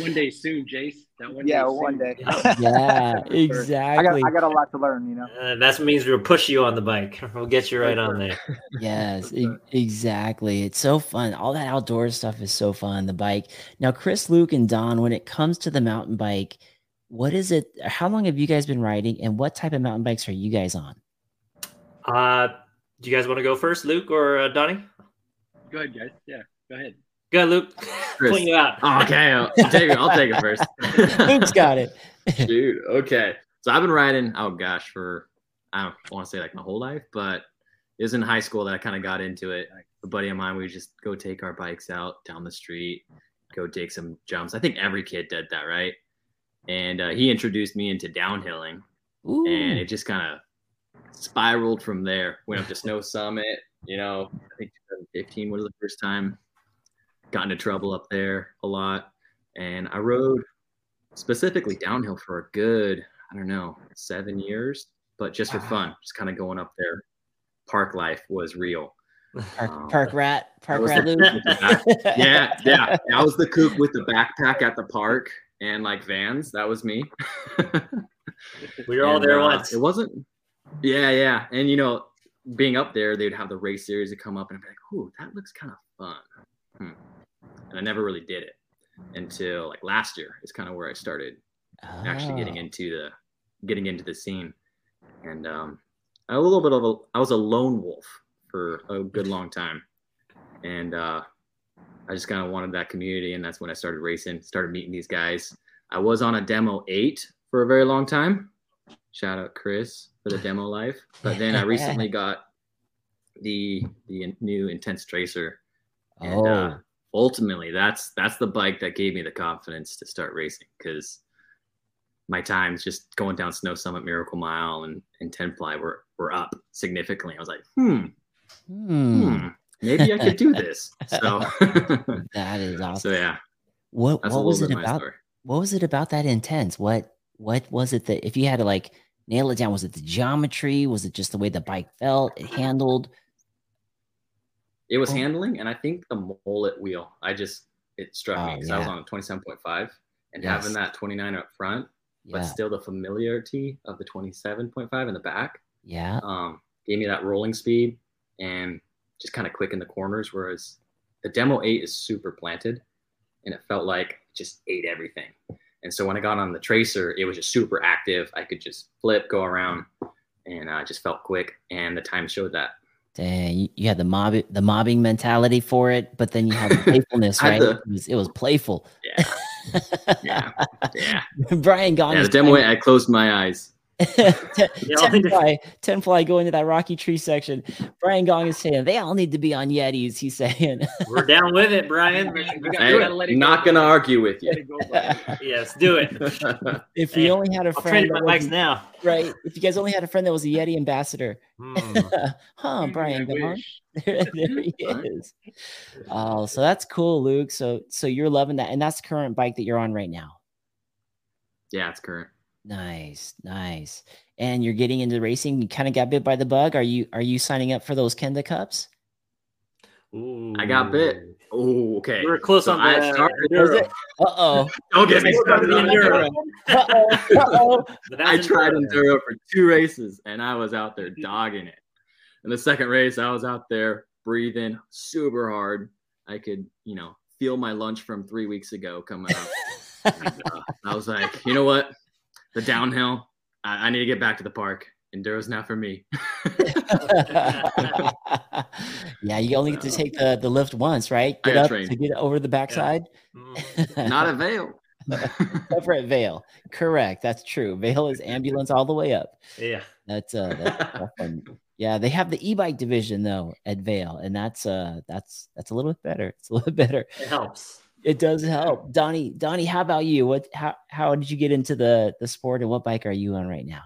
one day soon, Jace. That one yeah, day one day. yeah, <laughs> exactly. I got, I got a lot to learn, you know. Uh, that means we'll push you on the bike. <laughs> We'll get you right on there. yes, e- exactly. It's so fun. All that outdoor stuff is so fun. The bike. Now, Chris, Luke, and Don, when it comes to the mountain bike, what is it? How long have you guys been riding, and what type of mountain bikes are you guys on? Uh, do you guys want to go first, Luke or uh, Donnie? Go ahead, guys. Yeah, go ahead. Go ahead, Luke. Point you out. Oh, okay, I'll take it. I'll take it first. <laughs> Luke's got it. Dude, okay. So I've been riding. Oh gosh, for I don't want to say like my whole life, but it was in high school that I kind of got into it. A buddy of mine, we would just go take our bikes out down the street, go take some jumps. I think every kid did that, right? And uh, he introduced me into downhilling, Ooh. and it just kind of spiraled from there. Went up to <laughs> Snow Summit. You know, I think 2015 was the first time. Got into trouble up there a lot, and I rode specifically downhill for a good, I don't know, seven years, but just for fun, just kind of going up there. Park life was real. Park, um, park rat, park rat loop. yeah, yeah. That was the kook with the backpack at the park and like vans. That was me. <laughs> we were all there uh, once. It wasn't. Yeah, yeah. And you know, being up there, they'd have the race series to come up, and I'd be like, "Ooh, that looks kind of fun." Hmm. And I never really did it until like last year. Is kind of where I started oh. actually getting oh. into the getting into the scene, and um, a little bit of a I was a lone wolf for a good <laughs> long time, and uh, I just kind of wanted that community, and that's when I started racing, started meeting these guys. I was on a demo eight for a very long time. Shout out Chris for the demo life, but then I <laughs> recently got the the new intense tracer, and uh, oh. uh, ultimately that's that's the bike that gave me the confidence to start racing because my times just going down Snow Summit, Miracle Mile, and and Ten Ply were were up significantly. I was like, hmm, hmm, hmm maybe I could do <laughs> this. So <laughs> that is awesome. So yeah, what what was it about? Story. What was it about that intense? What what was it that if you had to like nail it down, was it the geometry? Was it just the way the bike felt? It handled. It was oh. handling, and I think the mullet wheel. I just it struck oh, me because yeah. I was on a twenty-seven point five, and yes. having that twenty-nine up front, but still the familiarity of the twenty-seven point five in the back. Yeah. Um, gave me that rolling speed and just kind of quick in the corners. Whereas the demo eight is super planted, and it felt like it just ate everything. And so when I got on the tracer, it was just super active. I could just flip, go around, and I uh, just felt quick. And the time showed that. Dang, you, you, had the mob the mobbing mentality for it, but then you had the <laughs> playfulness, right? The, it, was, it was playful. Yeah. Yeah. <laughs> Yeah. Brian Gong. Yeah, the demo I closed my eyes. <laughs> ten, ten, fly, ten fly going to that rocky tree section. Brian Gong is saying they all need to be on Yetis. He's saying <laughs> we're down with it, Brian. I'm not gonna argue with you. <laughs> yes, do it. If we only had a friend, my mics now. Right. If you guys only had a friend that was a Yeti ambassador, hmm. huh, Brian Gong. There, there he is. Oh, so that's cool, Luke. So, so you're loving that, and that's the current bike that you're on right now. Yeah, it's current. Nice, nice. And you're getting into racing. You kind of got bit by the bug. Are you are you signing up for those Kenda Cups? Ooh. I got bit. Oh, okay. We are close so on that. started. Uh oh. Don't get me started on Enduro. <laughs> Uh-oh. <laughs> I tried Enduro for two races and I was out there dogging it. In the second race, I was out there breathing super hard. I could, you know, feel my lunch from three weeks ago coming up. <laughs> and, uh, I was like, you know what? The downhill. I, I need to get back to the park. Enduro's not for me. <laughs> yeah, you only get to take the, the lift once, right? Get up trained. to get over the backside. Yeah. <laughs> not a Vail. Over <laughs> at Vail. Correct. That's true. Vail is ambulance all the way up. Yeah. That's uh that's yeah, they have the e-bike division though at Vail, and that's uh that's that's a little bit better. It's a little bit better. It helps. It does help. Donnie, Donnie, how about you? What how how did you get into the the sport and what bike are you on right now?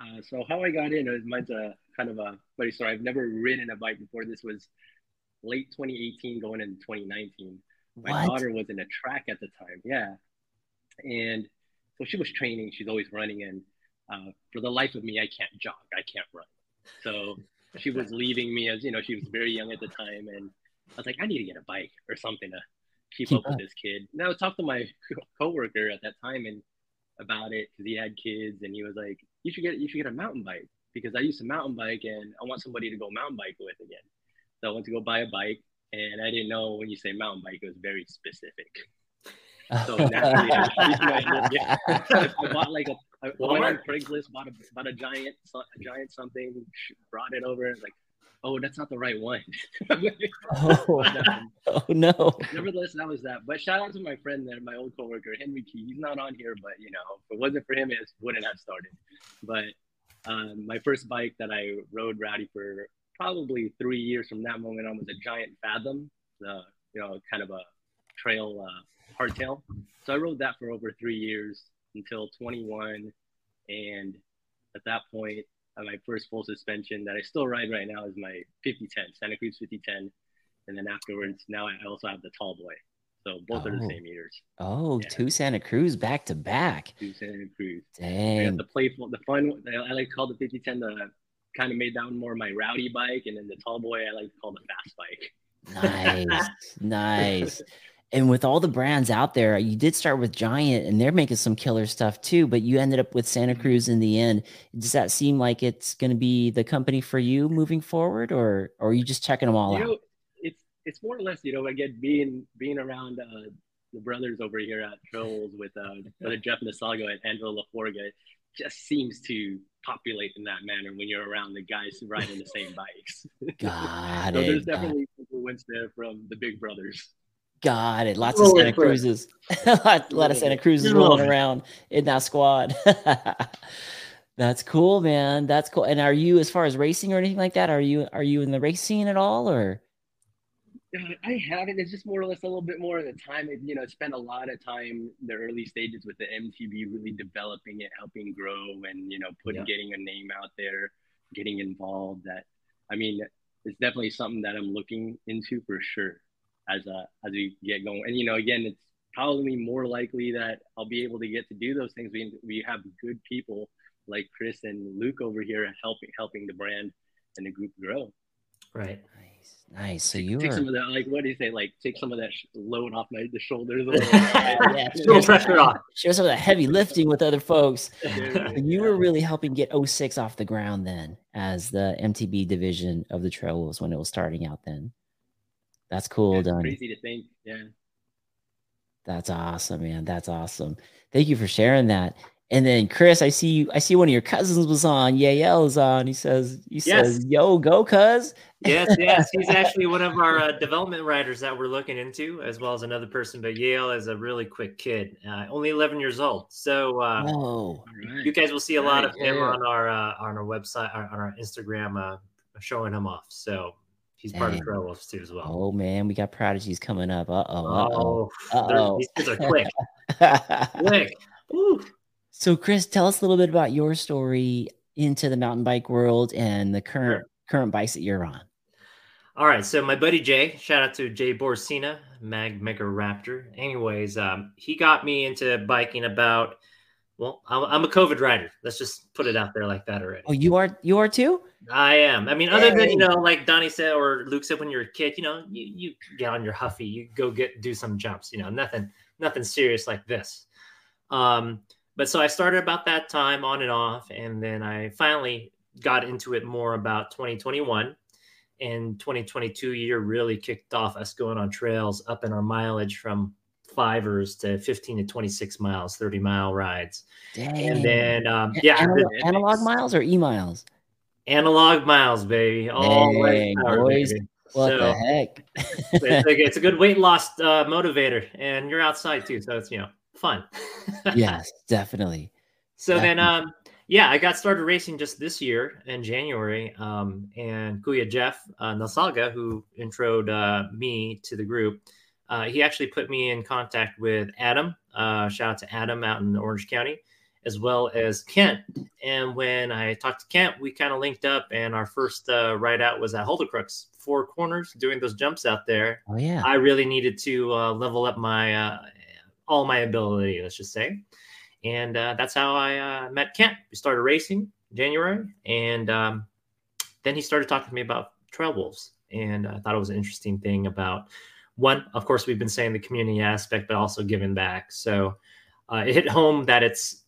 Uh, so how I got in is mine's a kind of a funny story. I've never ridden a bike before. This was late 2018 going into 2019. My what? daughter was in a track at the time. Yeah. And so she was training, she's always running and uh, for the life of me, I can't jog. I can't run. So she was <laughs> leaving me as, you know, she was very young at the time. And I was like, I need to get a bike or something to keep up with this kid. And I would talk to my <laughs> coworker at that time and about it because he had kids and he was like, you should get you should get a mountain bike because I used to mountain bike and I want somebody to go mountain bike with again. So I went to go buy a bike and I didn't know when you say mountain bike, it was very specific. So naturally, I, <laughs> <laughs> I bought like a I went on Craigslist, bought a bought a giant a giant something, brought it over, like oh, that's not the right one. oh, <laughs> <laughs> oh, no. Nevertheless, that was that. But shout out to my friend there, my old coworker, Henry Key. He's not on here, but you know, if it wasn't for him, it wouldn't have started. But uh, my first bike that I rode rowdy for probably three years from that moment on was a giant Fathom, the you know kind of a trail uh, hardtail. So I rode that for over three years until 21, and at that point, uh, my first full suspension that I still ride right now is my 5010 Santa Cruz 5010, and then afterwards now I also have the Tall Boy. So both oh. are the oh. same meters. Oh, yeah. two Santa Cruz back to back. Two Santa Cruz. Dang. the playful, the fun. I like to call the 5010 the kind of made that one more my rowdy bike, and then the tall boy I like to call the fast bike. Nice, <laughs> nice. And with all the brands out there, you did start with Giant, and they're making some killer stuff too. But you ended up with Santa mm-hmm. Cruz in the end. Does that seem like it's going to be the company for you moving forward, or, or are you just checking them all you out? Know, it's it's more or less, you know, again being being around uh, the brothers over here at Trolls with uh, <laughs> brother Jeff Nasalgo and Angelo Laforga, just seems to populate in that manner when you're around the guys riding the same <laughs> bikes. Got <laughs> so it. There's definitely influence there from the big brothers. Got it. Lots of Santa Cruzes. a lot, lot of Santa Cruzes rolling around in that squad. <laughs> That's cool, man. That's cool. And are you, as far as racing or anything like that, are you are you in the race scene at all, or? I haven't. It's just more or less a little bit more of the time. It, You know, spent a lot of time the early stages with the MTB, really developing it, helping grow, and you know, putting yeah. getting a name out there, getting involved. That I mean, it's definitely something that I'm looking into for sure as a as we get going. And you know, again, it's probably more likely that I'll be able to get to do those things. We we have good people like Chris and Luke over here helping helping the brand and the group grow. Right. Nice. So you take were... some of that, like what do you say? Like take some of that load off my the shoulders. <laughs> yeah, <laughs> little pressure off. Share some of that heavy lifting with other folks. <laughs> you were really helping get 06 off the ground then, as the MTB division of the Trail Wolves when it was starting out. Then, that's cool. Yeah, done. Crazy to think. Yeah. That's awesome, man. That's awesome. Thank you for sharing that. And then Chris, I see you. I see one of your cousins was on. Yael is on. He says, "He yes. says, yo, go, cuz." <laughs> yes, yes. He's actually one of our uh, development writers that we're looking into, as well as another person. But Yale is a really quick kid, uh, only 11 years old. So uh, right. you guys will see a lot of him yeah. on our uh, on our website, on our Instagram, uh, showing him off. So he's Dang. part of Trail Wolves too, as well. Oh man, we got prodigies coming up. Uh oh. Uh oh. These kids are quick. <laughs> quick. Ooh. So, Chris, tell us a little bit about your story into the mountain bike world and the current sure. current bikes that you're on. All right, so my buddy Jay, shout out to Jay Borsina, Mag Mega Raptor. Anyways, um, he got me into biking about. Well, I'm, I'm, a COVID rider. Let's just put it out there like that already. Oh, you are you are too. I am. I mean, other than you know, like Donnie said or Luke said, when you're a kid, you know, you, you get on your huffy, you go get do some jumps. You know, nothing nothing serious like this. Um, but so I started about that time on and off, and then I finally got into it more about 2021. And 2022 year really kicked off us going on trails up in our mileage from fivers to 15 to 26 miles, 30 mile rides. Dang. And then, um, yeah, analog, analog miles or e miles? Analog miles, baby. All Dang, power, boys. Baby. What so, the heck? it's, a, it's, a, good weight loss uh, motivator, and you're outside too, so it's you know fun. <laughs> yes, definitely. So definitely. then, um, yeah, I got started racing just this year in January. Um, and Kuya Jeff uh, Nasalga, who introed uh, me to the group, uh, he actually put me in contact with Adam. Uh, shout out to Adam out in Orange County, as well as Kent. And when I talked to Kent, we kind of linked up, and our first uh, ride out was at Crux, Four Corners, doing those jumps out there. Oh yeah, I really needed to uh, level up my uh, all my ability, let's just say. And uh, that's how I uh, met Kent. We started racing January, and um, then he started talking to me about trail wolves. And I thought it was an interesting thing about one, of course, we've been saying the community aspect, but also giving back. So uh, it hit home that it's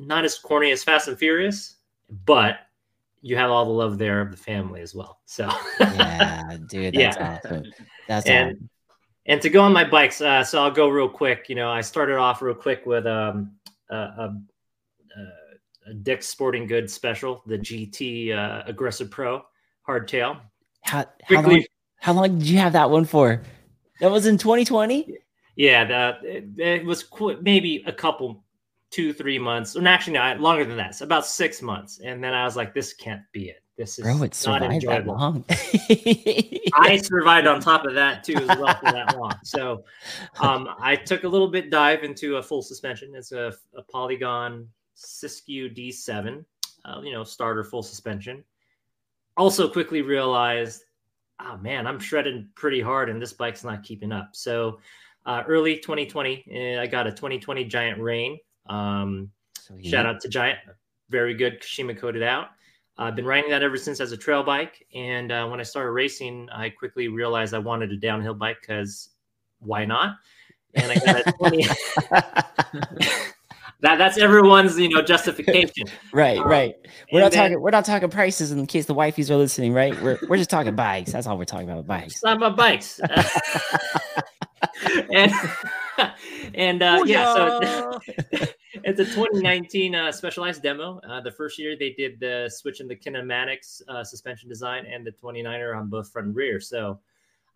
not as corny as Fast and Furious, but you have all the love there of the family as well. So yeah, <laughs> dude, that's yeah. awesome. That's and, awesome. And to go on my bikes, uh, so I'll go real quick. You know, I started off real quick with um, a, a, a Dick's Sporting Goods special, the GT uh, Aggressive Pro hardtail. How, how, long, how long did you have that one for? That was in 2020. Yeah, that it, it was qu- maybe a couple two, three months, and actually, no, longer than that. So about six months. And then I was like, this can't be it. This is Bro, it that long. <laughs> <laughs> I survived on top of that too as well for that long. So um, I took a little bit dive into a full suspension. It's a, a Polygon Siskiyou D7, uh, you know, starter full suspension. Also quickly realized, oh man, I'm shredding pretty hard and this bike's not keeping up. So uh, early 2020, eh, I got a 2020 Giant Reign. Um, so, yeah. Shout out to Giant, very good Kashima coated out. I've been riding that ever since as a trail bike. And uh, when I started racing, I quickly realized I wanted a downhill bike because why not? And I got a <laughs> 20. <laughs> that that's everyone's you know justification. <laughs> right, um, right. We're not then, talking. We're not talking prices in case the wifeys are listening. Right. We're we're just talking bikes. That's all we're talking about. Bikes. It's Not about bikes. and <laughs> and uh, yeah, so it's <laughs> a 2019 uh, specialized demo. Uh, the first year they did the switch in the kinematics uh, suspension design and the 29er on both front and rear. So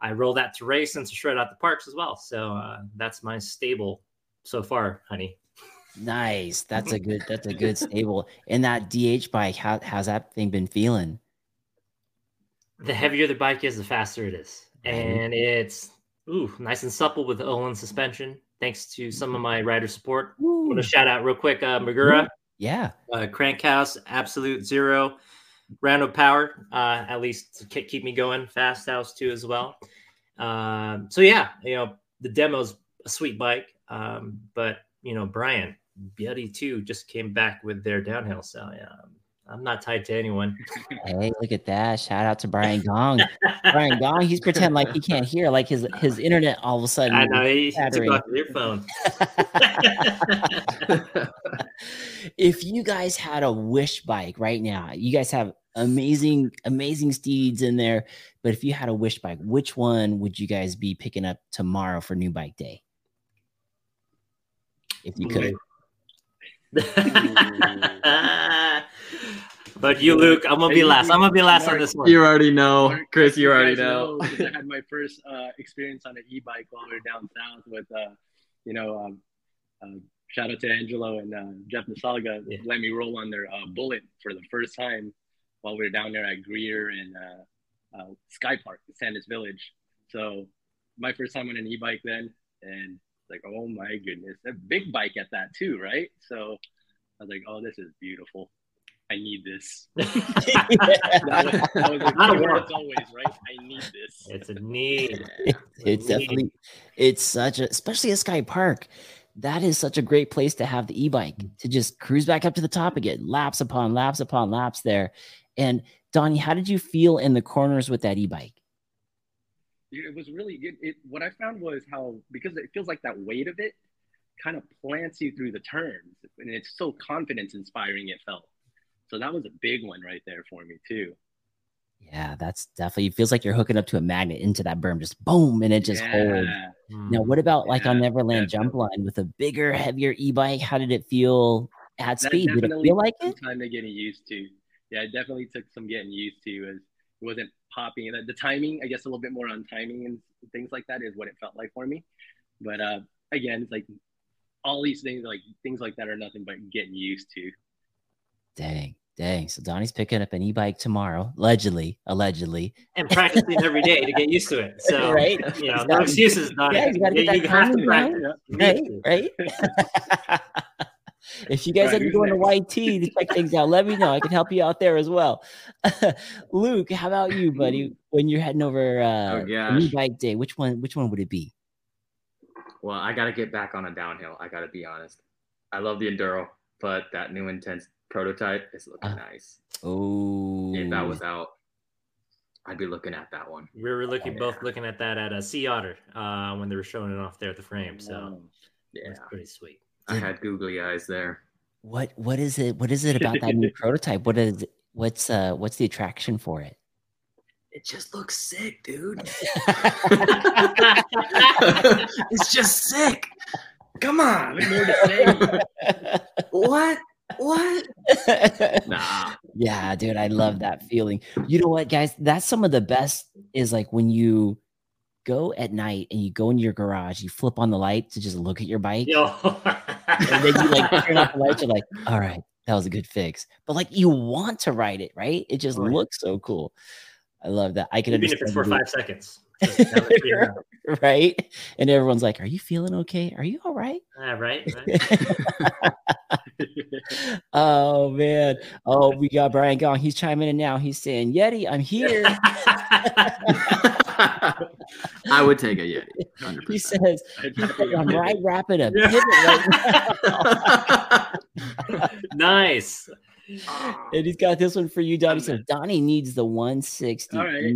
I roll that to race and to shred out the parks as well. So uh, that's my stable so far, honey. Nice. That's a good. That's a <laughs> good stable. And that DH bike, how, how's that thing been feeling? The heavier the bike is, the faster it is, and it's ooh nice and supple with Öhlins suspension thanks to some of my rider support. I want to shout out real quick uh, Magura. Yeah. Uh, Crankhouse, Absolute Zero, Rando Power, uh, at least to keep me going. Fast House too as well. Um, so yeah, you know the demo's a sweet bike, um, but you know Brian Beauty too just came back with their downhill. So yeah, I'm not tied to anyone. hey, look at that! Shout out to Brian Gong. Brian Gong, he's pretending like he can't hear, like his his internet all of a sudden. I know he took off your phone. <laughs> if you guys had a wish bike right now, you guys have amazing, amazing steeds in there. But if you had a wish bike, which one would you guys be picking up tomorrow for New Bike Day? If you could. <laughs> But you, Luke, I'm gonna be last. I'm gonna be last Mark, on this one. You already know, Chris. You already know. I had my <laughs> first uh, experience on an e-bike while we were down south with, uh, you know, um, uh, shout out to Angelo and uh, Jeff Nasalga. Yeah. Let me roll on their uh, bullet for the first time while we were down there at Greer and uh, Sky Park, Santa's Village. So my first time on an e-bike then, and like, oh my goodness, a big bike at that too, right? So I was like, oh, this is beautiful. I need this. <laughs> <laughs> that was, that always, right? I need this. It's a need. <laughs> It's, it's definitely, it's such a, especially at Sky Park. That is such a great place to have the e-bike to just cruise back up to the top again, laps upon laps upon laps there. And Donnie, how did you feel in the corners with that e-bike? It was really good. It, what I found was how because it feels like that weight of it kind of plants you through the turns, and it's so confidence inspiring. It felt so that was a big one right there for me too. Yeah, that's definitely feels like you're hooking up to a magnet into that berm, just boom, and it just yeah. holds. Now, what about like on Neverland Jump Line with a bigger, heavier e-bike? How did it feel at that speed? Did it feel like it? Time to getting used to. Yeah, it definitely took some getting used to. As it wasn't popping. The, the timing, I guess, a little bit more on timing and things like that is what it felt like for me. But uh, again, it's like all these things, like things like that, are nothing but getting used to. Dang. Dang. So Donnie's picking up an e-bike tomorrow, allegedly, allegedly. And practicing every day to get used to it. So <laughs> right. You know, no excuses, Donnie. Yeah, you, gotta get you have to practice. Right, right. <laughs> <laughs> if you guys right, are going to YT to check things out, let me know. I can help you out there as well. Luke, how about you, buddy? When you're heading over uh oh, new bike day, which one which one would it be? Well, I gotta get back on a downhill. I gotta be honest. I love the enduro, but that new intense prototype is looking uh, nice. Oh, if that was out, I'd be looking at that one. We were looking both looking at that at a Sea Otter uh, when they were showing it off there at the frame. So yeah, it's pretty sweet. I had googly eyes there. What what is it? What is it about that new <laughs> prototype? What is what's uh what's the attraction for it? It just looks sick, dude. <laughs> it's just sick. Come on. <laughs> what? What? <laughs> nah. Yeah, dude, I love that feeling. You know what, guys? That's some of the best is like when you go at night and you go in your garage, you flip on the light to just look at your bike. and then you like turn off the lights. You're <laughs> like, all right, that was a good fix. But like you want to ride it, right? It just oh, looks so cool. I love that. I can even if it's for five seconds. <laughs> <laughs> right? And everyone's like, "Are you feeling okay? Are you all right?" Uh, right. right. <laughs> oh man. Oh, we got Brian Gong. He's chiming in now. He's saying, "Yeti, I'm here." I would take a Yeti. 100%. He says, "I'm right wrapping a pivot right now." nice. And he's got this one for you, Donnie. So Donnie needs the 160. All right.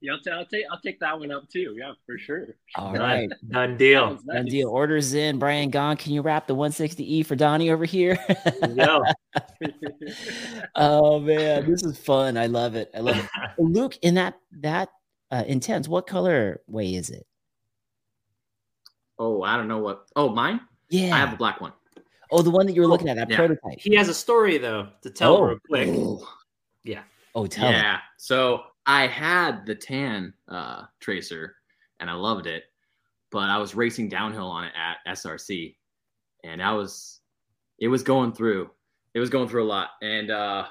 Yeah, I'll, t- I'll take I'll take that one up too. Yeah, for sure. All right. <laughs> done, deal. Nice. Done deal. Orders in. Brian Gong. Can you wrap the 160e for Donnie over here? no. <laughs> <laughs> oh man, this is fun. I love it. I love it. Luke, in that that uh, intense, what color way is it? Oh, I don't know what. Oh, mine. Yeah, I have the black one. Oh, the one that you were oh, looking at, that yeah. prototype. He has a story though to tell oh. real quick. Yeah. Oh, tell Yeah. Me. So I had the tan uh, tracer and I loved it, but I was racing downhill on it at SRC, and I was, it was going through, it was going through a lot, and uh,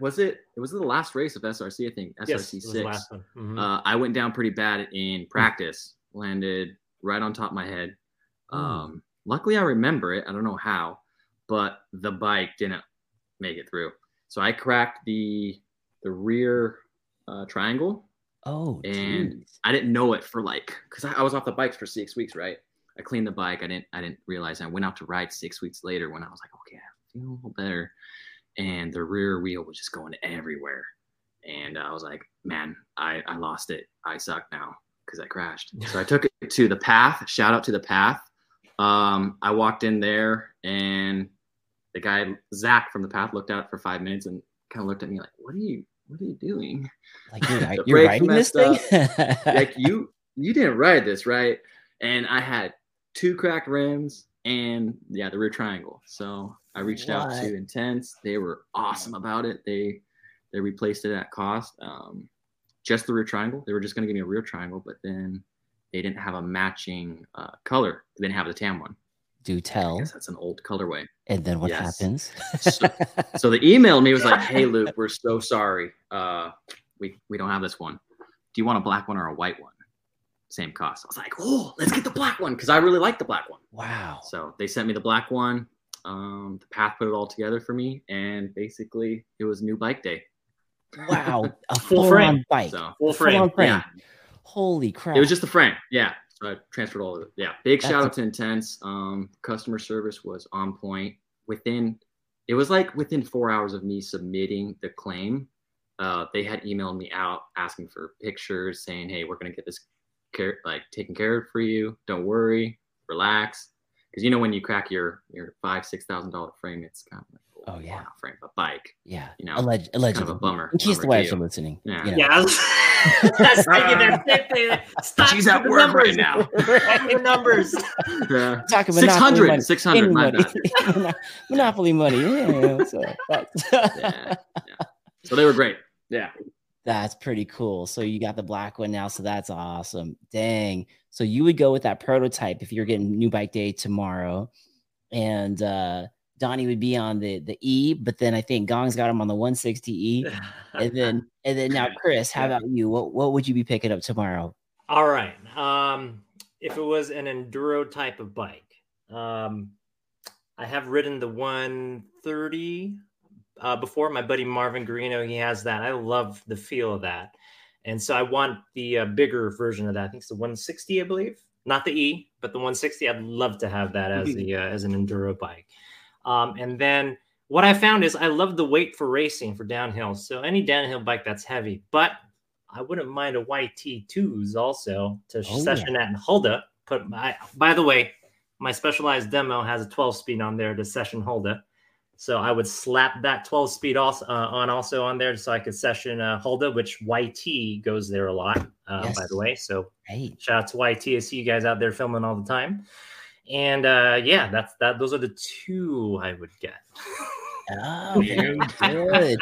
was it? It was the last race of SRC, I think SRC yes, six. Mm-hmm. Uh, I went down pretty bad in practice, landed right on top of my head. Hmm. Um, luckily, I remember it. I don't know how, but the bike didn't make it through. So I cracked the the rear uh, triangle. Oh, and geez. I didn't know it for like because I, I, was off the bikes for six weeks, right? I cleaned the bike. I didn't I didn't realize. I went out to ride six weeks later when I was like, okay, I feel a little better, and the rear wheel was just going everywhere, and I was like, man, I I lost it. I suck now because I crashed. <laughs> so I took it to the path. Shout out to the path. Um, I walked in there and the guy Zach from the path looked out for five minutes and kind of looked at me like, "What are you? What are you doing? Like <laughs> you're, writing this thing? like you <laughs> you didn't write this, right? And I had two cracked rims and yeah, the rear triangle. So I reached what? out to Intense. They were awesome about it. They they replaced it at cost. Um, just the rear triangle. They were just going to give me a rear triangle, but then they didn't have a matching uh, color. They didn't have the tan one. Do tell. that's an old colorway. And then what yes. happens? so, <laughs> so the email me was like, "Hey Luke, we're so sorry. Uh, we we don't have this one. Do you want a black one or a white one? Same cost." I was like, "Oh, let's get the black one because I really like the black one." Wow. So they sent me the black one. Um, the path put it all together for me, and basically it was new bike day. Wow, <laughs> a full frame bike, so, full frame. frame. Yeah. Holy crap! It was just the frame. Yeah, so I transferred all of it. Yeah. Big That's shout out to Intense. Um, customer service was on point. Within, it was like within four hours of me submitting the claim, uh, they had emailed me out asking for pictures, saying, "Hey, we're gonna get this care like taken care of for you. Don't worry, relax." Because you know when you crack your your five six thousand dollar frame, it's kind of like Oh yeah, frame a bike. Yeah, you know, Alleg- allegedly. Kind of a bummer. In case the wives are listening. Yeah, you know. yeah. <laughs> That's thinking there. Stop She's at work numbers. right now. <laughs> the numbers. Yeah. Talking 600, 600, my bad. <laughs> Monopoly money. Yeah, so, <laughs> yeah, yeah. So they were great. Yeah. That's pretty cool. So you got the black one now. So that's awesome. Dang. So you would go with that prototype if you're getting new bike day tomorrow. And uh Donnie would be on the the E, but then I think Gong's got him on the 160E. and <laughs> then and then now Chris, how about you? What what would you be picking up tomorrow? All right. Um if it was an enduro type of bike, um I have ridden the 130 uh, before. My buddy Marvin Garino, he has that. I love the feel of that. And so I want the uh, bigger version of that. I think it's the 160, I believe. Not the E, but the 160. I'd love to have that as <laughs> the uh, as an enduro bike. Um, and then what I found is I love the weight for racing for downhill. So any downhill bike that's heavy, but I wouldn't mind a YT Tues also to oh, session yeah. at Hulda. Put my, by the way, my specialized demo has a 12 speed on there to session hold Hulda. So I would slap that 12 speed also uh, on also on there so I could session uh, Hulda, which YT goes there a lot, uh, yes. by the way. So hey. shout out to YT. I see you guys out there filming all the time. And uh, yeah, that's that. Those are the two I would get. Oh, very good.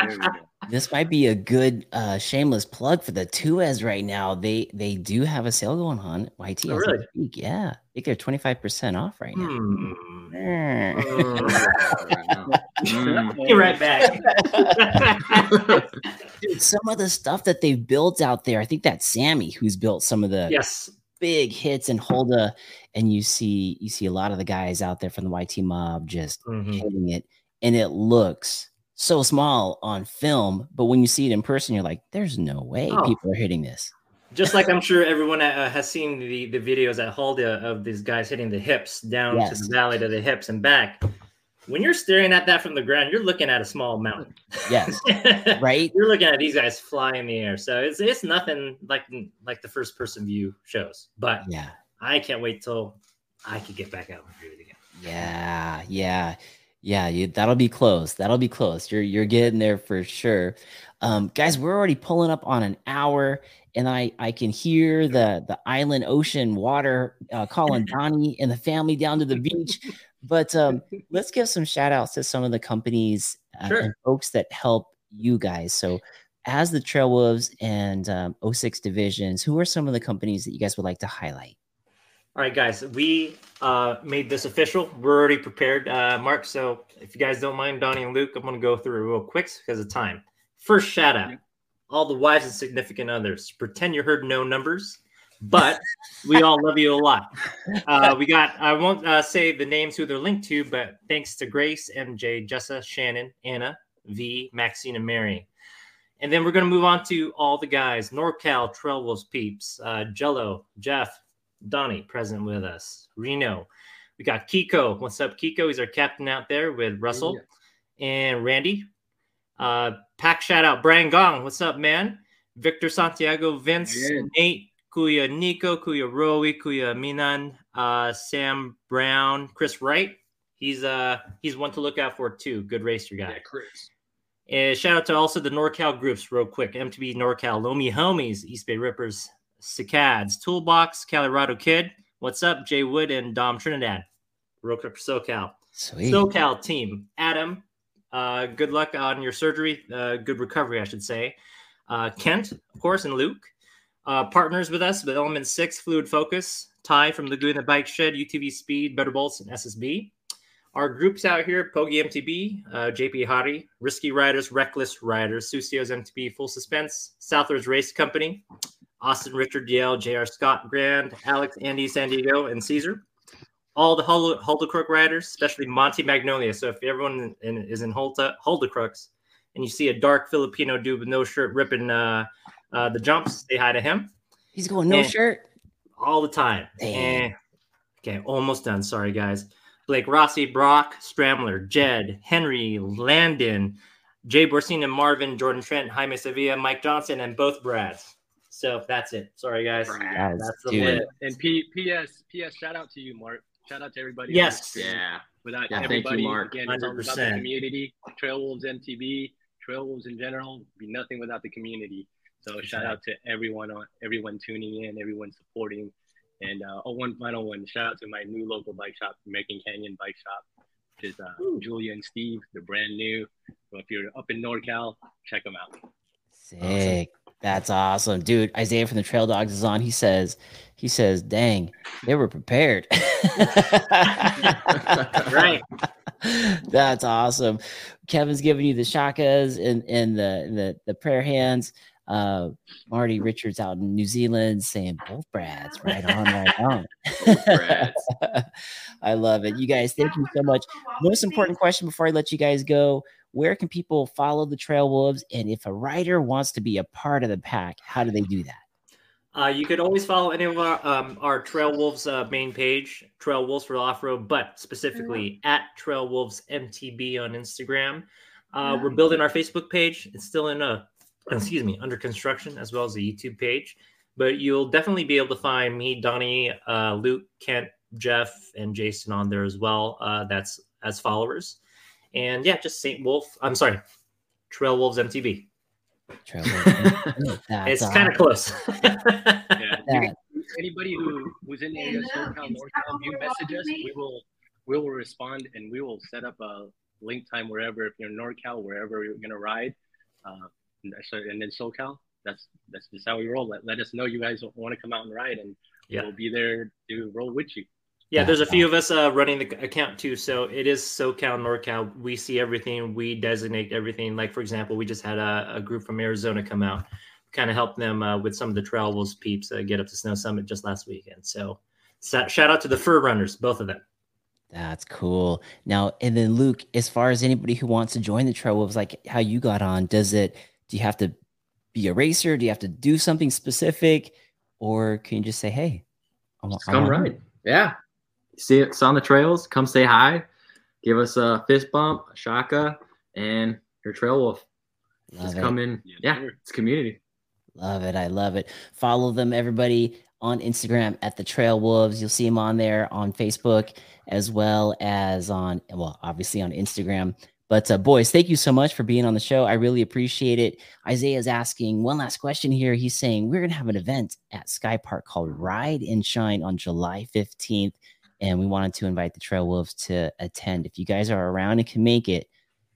this might be a good uh, shameless plug for the Tues right now. They they do have a sale going on. YT, oh, really? Yeah, I think they're twenty five percent off right now. Hmm. <laughs> Mm. Be right back. <laughs> Dude, some of the stuff that they've built out there, I think that's Sammy who's built some of the yes big hits in Holda, and you see you see a lot of the guys out there from the YT mob just Mhm. hitting it, and it looks so small on film, but when you see it in person, you're like, "There's no way Oh. people are hitting this." Just like I'm sure everyone uh, has seen the, the videos at Halda of these guys hitting the hips down to the valley to the hips and back. When you're staring at that from the ground, you're looking at a small mountain. Yes, <laughs> right. You're looking at these guys fly in the air. So it's it's nothing like like the first person view shows. But Yeah, I can't wait till I could get back out and do it again. yeah, yeah, yeah. You, that'll be close. That'll be close. You're you're getting there for sure, um, guys. We're already pulling up on an hour, and I I can hear the the island ocean water uh, calling Donnie and the family down to the beach. But um, <laughs> let's give some shout outs to some of the companies uh, Sure. and folks that help you guys. So, as the Trail Wolves and um, 06 divisions, who are some of the companies that you guys would like to highlight? All right, guys, we uh, made this official. We're already prepared, uh, Mark. So if you guys don't mind, Donnie and Luke, I'm going to go through it real quick because of time. First shout out, all the wives and significant others. Pretend you heard no numbers, but we all love you a lot. <laughs> Uh, we got, I won't uh, say the names who they're linked to, but thanks to Grace, MJ, Jessa, Shannon, Anna, V, Maxine, and Mary. And then we're going to move on to all the guys NorCal, Trail Wolves Peeps, uh, Jello, Jeff, Donnie present with us. Reno. We got Kiko. What's up, Kiko? He's our captain out there with Russell and Randy. Uh, pack shout out Brian Gong. What's up, man? Victor Santiago, Vince, Yeah. Nate, Kuya Nico, Kuya Rowie, Kuya Minan, uh, Sam Brown, Chris Wright. He's uh he's one to look out for too. Good racer guy. Yeah, Chris. And shout out to also the NorCal groups, real quick. MTB NorCal, Lomi Homies, East Bay Rippers, Cicads, Toolbox, Colorado Kid. What's up, Jay Wood and Dom Trinidad? Real quick for SoCal. Sweet. SoCal team, Adam. Uh, good luck on your surgery. Uh, good recovery, I should say. Uh, Kent, of course, and Luke. Uh, partners with us with Element 6, Fluid Focus, Ty from Laguna Bike Shed, UTV Speed, Better Bolts, and SSB. Our groups out here Pogi MTB, uh, JP Hari, Risky Riders, Reckless Riders, Susio's MTB, Full Suspense, Southers Race Company, Austin Richard Yale, JR Scott Grand, Alex Andy San Diego, and Caesar. All the Hul- Hulda Crook riders, especially Monty Magnolia. So if everyone in, is in Hulta, Hulda Crooks and you see a dark Filipino dude with no shirt ripping uh, uh, the jumps, say hi to him He's going no Yeah. shirt. all the time. Damn. Eh. Okay, almost done. Sorry, guys. Blake Rossi, Brock, Stramler, Jed, Henry, Landon, Jay Borsina, Marvin, Jordan Trent, Jaime Sevilla, Mike Johnson, and both Brads. So that's it. Sorry, guys. Guys, That's the dude. limit. And P- P.S. P.S. Shout out to you, Mark. Shout out to everybody. Yes. Yeah. Without Yeah, thank you, Mark. again, it's all about the 100%. community. Trail Wolves MTB, Trail Wolves in general, be nothing without the community. So shout out to everyone on everyone tuning in, everyone supporting. And uh, oh, one final one. Shout out to my new local bike shop, American Canyon Bike Shop, which is uh, Julia and Steve. They're brand new. So if you're up in NorCal, check them out. Sick. That's awesome, dude. Isaiah from the Trail Dogs is on. He says, he says, dang, they were prepared. <laughs> Right. <laughs> That's awesome. Kevin's giving you the shakas and, and the, the the prayer hands. Uh, Marty Richards out in New Zealand saying both Brads, right on, right on. Brads. <laughs> I love it. You guys, thank you so much. Most important question before I let you guys go: Where can people follow the Trail Wolves? And if a rider wants to be a part of the pack, how do they do that? Uh, you could always follow any of our um, our Trail Wolves uh, main page, Trail Wolves for Off Road, but specifically at Trail Wolves MTB on Instagram. Uh, we're building our Facebook page. It's still in a excuse me under construction as well as the YouTube page, but you'll definitely be able to find me, Donnie, uh, Luke, Kent, Jeff, and Jason on there as well. Uh, that's as followers, and yeah, just Saint Wolf. I'm sorry, Trail Wolves MTB. Trail Wolves. <laughs> It's kind of close. <laughs> Yeah. can- anybody who who's in the area, SoCal, NorCal, you message us. We will we will respond and we will set up a link time wherever. If you're in NorCal, wherever you're gonna ride, uh, and so and then SoCal. That's that's just how we roll. Let, let us know you guys want to come out and ride, and Yeah. we'll be there to roll with you. Yeah, there's a few of us uh, running the account too. So it is SoCal, NorCal. We see everything. We designate everything. Like for example, we just had a, a group from Arizona come out, kind of help them uh, with some of the Trail Wolves peeps uh, get up to Snow Summit just last weekend. So shout out to the fur runners, both of them. That's cool. Now, and then Luke, as far as anybody who wants to join the Trail Wolves, like how you got on, does it? Do you have to be a racer? Do you have to do something specific, or can you just say, "Hey, I want, come ride"? Yeah, see us on the trails. Come say hi. Give us a fist bump, a shaka, and your trail wolf. Love just it. come in. Yeah, it's community. Love it. I love it. Follow them, everybody, on Instagram at the Trail Wolves. You'll see them on there on Facebook as well as on, well, obviously on Instagram. But uh, boys, thank you so much for being on the show. I really appreciate it. Isaiah's asking one last question here. He's saying we're going to have an event at Sky Park called Ride and Shine on July 15th. And we wanted to invite the Trail Wolves to attend. If you guys are around and can make it,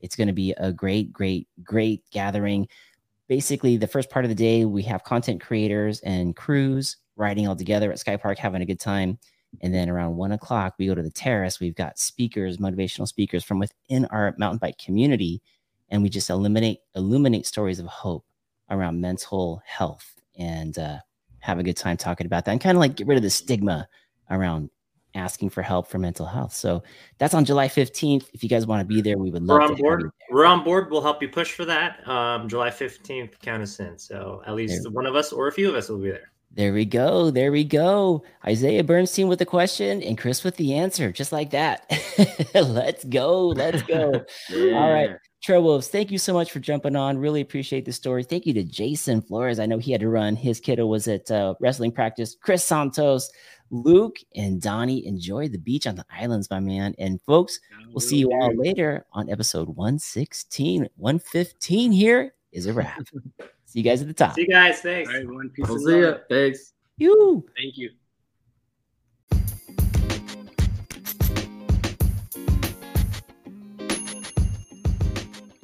it's going to be a great, great, great gathering. Basically, the first part of the day, we have content creators and crews riding all together at Sky Park, having a good time. And then around one o'clock, we go to the terrace. We've got speakers, motivational speakers from within our mountain bike community, and we just eliminate illuminate stories of hope around mental health and uh, have a good time talking about that and kind of like get rid of the stigma around asking for help for mental health. So that's on July 15th. If you guys want to be there, we would love We're on board. We're on board. We'll help you push for that. Um, July 15th, count us in. So at least there. one of us or a few of us will be there. There we go. There we go. Isaiah Bernstein with the question and Chris with the answer, just like that. <laughs> Let's go. Let's go. yeah. <laughs> All right. Trail Wolves, thank you so much for jumping on. Really appreciate the story. Thank you to Jason Flores. I know he had to run. His kiddo was at uh, wrestling practice. Chris Santos, Luke, and Donnie enjoy the beach on the islands, my man. And folks, we'll see you all later on episode 116. 115 here is a wrap. <laughs> See you guys at the top. See you guys. Thanks. All right, everyone. Peace we'll see you. Thanks. You. Thank you.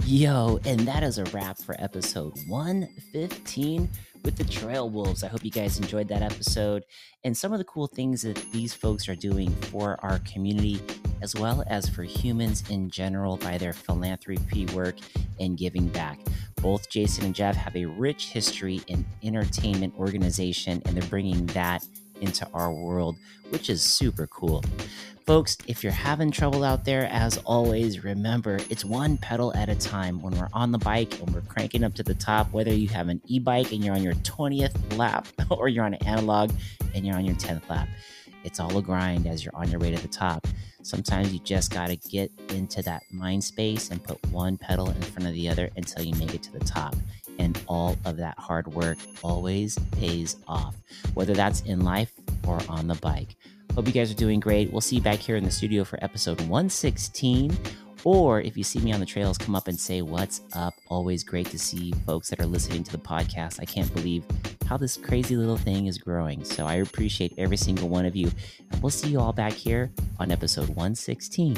Yo, and that is a wrap for episode 115 with the Trail Wolves. I hope you guys enjoyed that episode and some of the cool things that these folks are doing for our community, as well as for humans in general by their philanthropy work and giving back. Both Jason and Jeff have a rich history in entertainment organization, and they're bringing that into our world, which is super cool. Folks, if you're having trouble out there, as always, remember it's one pedal at a time. When we're on the bike and we're cranking up to the top, whether you have an e bike and you're on your 20th lap <laughs> or you're on an analog and you're on your 10th lap, it's all a grind as you're on your way to the top. Sometimes you just got to get into that mind space and put one pedal in front of the other until you make it to the top. And all of that hard work always pays off, whether that's in life or on the bike. Hope you guys are doing great. We'll see you back here in the studio for episode 116. Or if you see me on the trails, come up and say, What's up? Always great to see folks that are listening to the podcast. I can't believe how this crazy little thing is growing. So I appreciate every single one of you. And we'll see you all back here on episode 116.